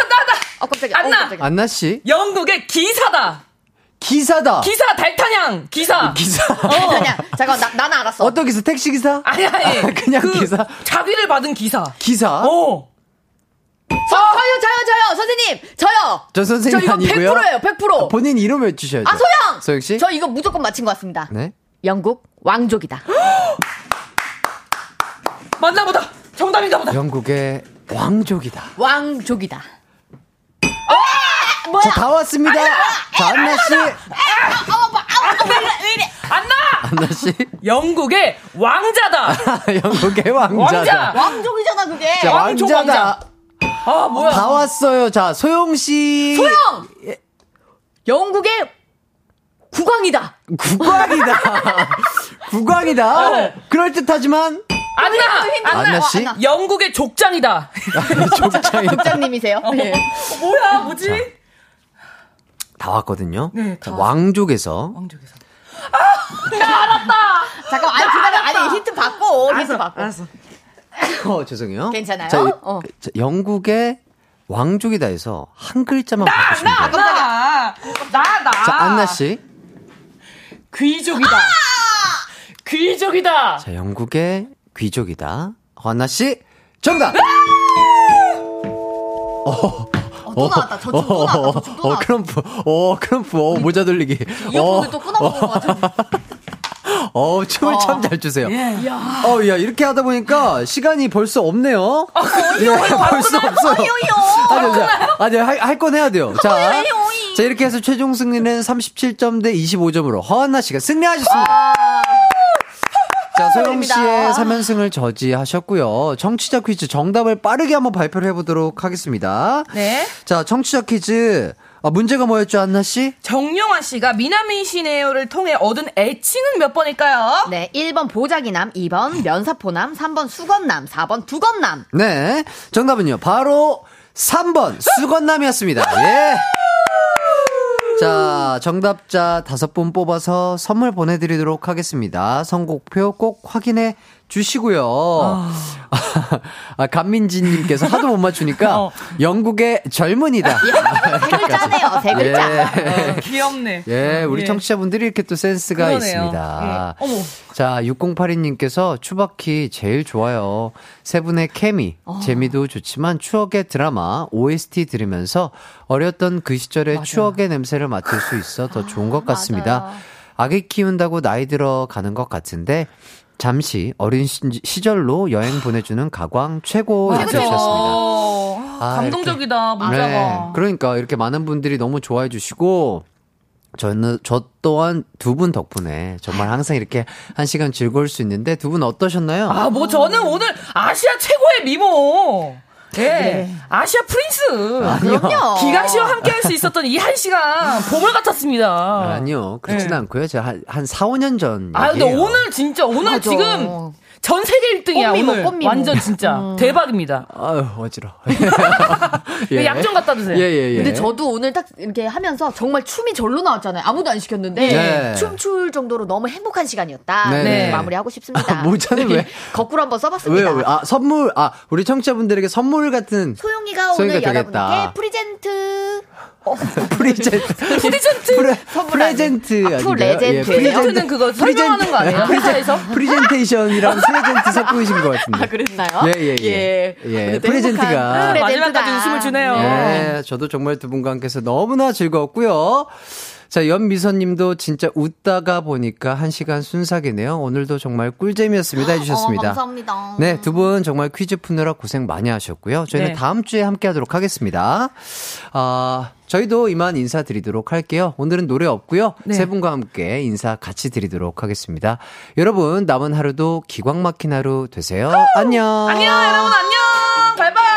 Speaker 7: 어, 깜짝이야.
Speaker 6: 안나!
Speaker 7: 어, 깜짝이야.
Speaker 1: 안나 씨.
Speaker 6: 영국의 기사다!
Speaker 1: 기사다.
Speaker 6: 기사 달타냥! 기사!
Speaker 1: 기사.
Speaker 7: 그냥, 잠깐, 나, 나는 알았어.
Speaker 1: 어떤 기사? 택시 기사?
Speaker 6: 아니, 아니.
Speaker 1: 아, 그냥
Speaker 6: 그
Speaker 1: 기사.
Speaker 6: 자비를 받은 기사.
Speaker 1: 기사.
Speaker 6: 어.
Speaker 7: 저, 저요, 저요, 저요, 선생님! 저요!
Speaker 1: 저 선생님
Speaker 7: 저 이거
Speaker 1: 아니고요.
Speaker 7: 100%예요, 100%.
Speaker 1: 본인 이름 외주셔야죠.
Speaker 7: 아, 소영!
Speaker 1: 소영 씨.
Speaker 7: 저 이거 무조건 맞힌 것 같습니다.
Speaker 1: 네.
Speaker 7: 영국 왕족이다.
Speaker 6: 맞나 보다! 정답인가 보다!
Speaker 1: 영국의 왕족이다.
Speaker 7: 왕족이다.
Speaker 1: 자, 다 왔습니다. 자, 안나 씨.
Speaker 6: 안나!
Speaker 1: 안나 씨.
Speaker 6: 영국의 왕자다!
Speaker 1: 영국의 왕자다.
Speaker 6: 왕자!
Speaker 7: 왕족이잖아, 그게.
Speaker 1: 자,
Speaker 6: 왕족
Speaker 1: 왕자다.
Speaker 6: 아, 뭐야.
Speaker 1: 다 왔어요. 자, 소영 씨.
Speaker 7: 소영! 영국의 국왕이다.
Speaker 1: 국왕이다. 국왕이다. 그럴 듯하지만
Speaker 6: 안나!
Speaker 1: 안나 씨.
Speaker 7: 안나.
Speaker 6: 영국의 족장이다!
Speaker 1: 족장이
Speaker 7: 국장님이세요? 네.
Speaker 6: 뭐야, 뭐지?
Speaker 1: 다 왔거든요.
Speaker 6: 네,
Speaker 1: 자,
Speaker 6: 다
Speaker 1: 왕족에서
Speaker 6: 왕족에서.
Speaker 7: 잠깐만, 아니, 기다려. 아니, 힌트 받고, 힌트 받고.
Speaker 1: 어, 죄송해요.
Speaker 7: 괜찮아요?
Speaker 1: 자, 이-
Speaker 7: 어.
Speaker 1: 자, 영국의 왕족이다 해서 한 글자만 바꾸시면 돼요.
Speaker 6: 나! 나, 나!
Speaker 1: 자, 안나 씨.
Speaker 6: 귀족이다! 귀족이다!
Speaker 1: 자, 영국의 귀족이다. 허나 씨. 정답.
Speaker 7: 어, 또 나왔다. 저춤 또 나왔다. 저춤 또
Speaker 1: 어,
Speaker 7: 나왔다.
Speaker 1: 크럼프. 어, 크럼프. 어, 모자 돌리기.
Speaker 7: 이어폰을 또 끊어먹은 것 같은데.
Speaker 1: 어, 춤을
Speaker 7: 어.
Speaker 1: 참잘 추세요.
Speaker 6: 예.
Speaker 1: 어, 야, 이렇게 하다 보니까 시간이 벌써 없네요. 예, 벌써 없어요. 아니, 자, 아니, 할, 할건 해야 돼요. 자, 자, 이렇게 해서 최종 승리는 37점 대 25점으로 허한나 씨가 승리하셨습니다. 자, 소영 씨의
Speaker 7: 축하드립니다.
Speaker 1: 3연승을 저지하셨고요. 청취자 퀴즈 정답을 빠르게 한번 발표를 해보도록 하겠습니다.
Speaker 6: 네.
Speaker 1: 자, 청취자 퀴즈. 아, 문제가 뭐였죠, 안나 씨?
Speaker 6: 정용화 씨가 미나미시네요를 통해 얻은 애칭은 몇 번일까요?
Speaker 7: 네, 1번 보자기남, 2번 면사포남, 3번 수건남, 4번 두건남.
Speaker 1: 네. 정답은요. 바로 3번 수건남이었습니다. 예. 자, 정답자 다섯 분 뽑아서 선물 보내드리도록 하겠습니다. 선곡표 꼭 확인해 주시고요. 아, 감민지님께서 하도 못 맞추니까
Speaker 6: 어.
Speaker 1: 영국의 젊은이다.
Speaker 7: 세 글자네요, 세 글자.
Speaker 1: 예.
Speaker 6: 귀엽네.
Speaker 1: 예, 우리
Speaker 6: 예.
Speaker 1: 청취자분들이 이렇게 또 센스가
Speaker 6: 그러네요.
Speaker 1: 있습니다.
Speaker 6: 예. 어머.
Speaker 1: 자, 6082님께서 추바키 제일 좋아요. 세 분의 케미,
Speaker 6: 어.
Speaker 1: 재미도 좋지만 추억의 드라마, OST 들으면서 어렸던 그 시절의 추억의 냄새를 맡을 수 있어 더 좋은 것 같습니다.
Speaker 7: 맞아요.
Speaker 1: 아기 키운다고 나이 들어 가는 것 같은데, 잠시 어린 시- 시절로 여행 보내주는 가광 최고
Speaker 6: 맞아.
Speaker 1: 주셨습니다. 아,
Speaker 6: 감동적이다, 문자가.
Speaker 1: 네. 그러니까 이렇게 많은 분들이 너무 좋아해 주시고 저는 저 또한 두 분 덕분에 정말 항상 이렇게 한 시간 즐거울 수 있는데 두 분 어떠셨나요?
Speaker 6: 아, 뭐 저는 오늘 아시아 최고의 미모. 예.
Speaker 7: 네.
Speaker 6: 아시아 프린스.
Speaker 7: 그럼요.
Speaker 6: 기강 씨와 함께 할 수 있었던 이 한 시간 보물 같았습니다.
Speaker 1: 아니요 그렇진
Speaker 6: 네.
Speaker 1: 않고요. 제가 한, 한 4, 5년 전
Speaker 6: 아, 근데
Speaker 1: 얘기예요.
Speaker 6: 오늘 진짜 오늘
Speaker 7: 맞아.
Speaker 6: 지금 전 세계 1등이야
Speaker 7: 꽃미모,
Speaker 6: 오늘.
Speaker 7: 꽃미모.
Speaker 6: 완전 진짜 대박입니다.
Speaker 1: 아유 어지러.
Speaker 6: 그 약좀 갖다 드세요.
Speaker 1: 예예 예.
Speaker 7: 근데 저도 오늘 딱 이렇게 하면서 정말 춤이 절로 나왔잖아요. 아무도 안 시켰는데
Speaker 1: 네.
Speaker 7: 춤출 정도로 너무 행복한 시간이었다.
Speaker 1: 네,
Speaker 6: 네.
Speaker 7: 마무리하고 싶습니다.
Speaker 1: 아, 모자는 왜?
Speaker 7: 거꾸로 한번 써봤습니다.
Speaker 1: 왜요? 왜? 아 선물 아 우리 청취자분들에게 선물 같은
Speaker 7: 소영이가
Speaker 1: 소영이가
Speaker 7: 오늘. 여러분께
Speaker 1: present present present pre, present
Speaker 7: 아,
Speaker 1: 아닌가요?
Speaker 7: present예요?
Speaker 6: present는 그거 설명하는 거 아니에요? 회사에서?
Speaker 1: 프리젠테이션이랑 present 섞으신 것 같은데.
Speaker 7: 아, 그랬나요?
Speaker 1: 예, 예, 예. 예, present가.
Speaker 7: 행복한 present다.
Speaker 6: 마지막까지 웃음을 주네요.
Speaker 1: 네, 저도 정말 두 분과 함께해서 너무나 즐거웠고요. 자, 연미선님도 진짜 웃다가 보니까 한 시간 순삭이네요. 오늘도 정말 꿀잼이었습니다. 해주셨습니다.
Speaker 7: 어, 감사합니다.
Speaker 1: 네, 두 분 정말 퀴즈 푸느라 고생 많이 하셨고요. 저희는
Speaker 6: 네.
Speaker 1: 다음 주에 함께 하도록 하겠습니다. 아, 저희도 이만 인사드리도록 할게요. 오늘은 노래 없고요.
Speaker 6: 네.
Speaker 1: 세 분과 함께 인사 같이 드리도록 하겠습니다. 여러분, 남은 하루도 기광 막힌 하루 되세요. 안녕.
Speaker 6: 안녕 여러분 안녕.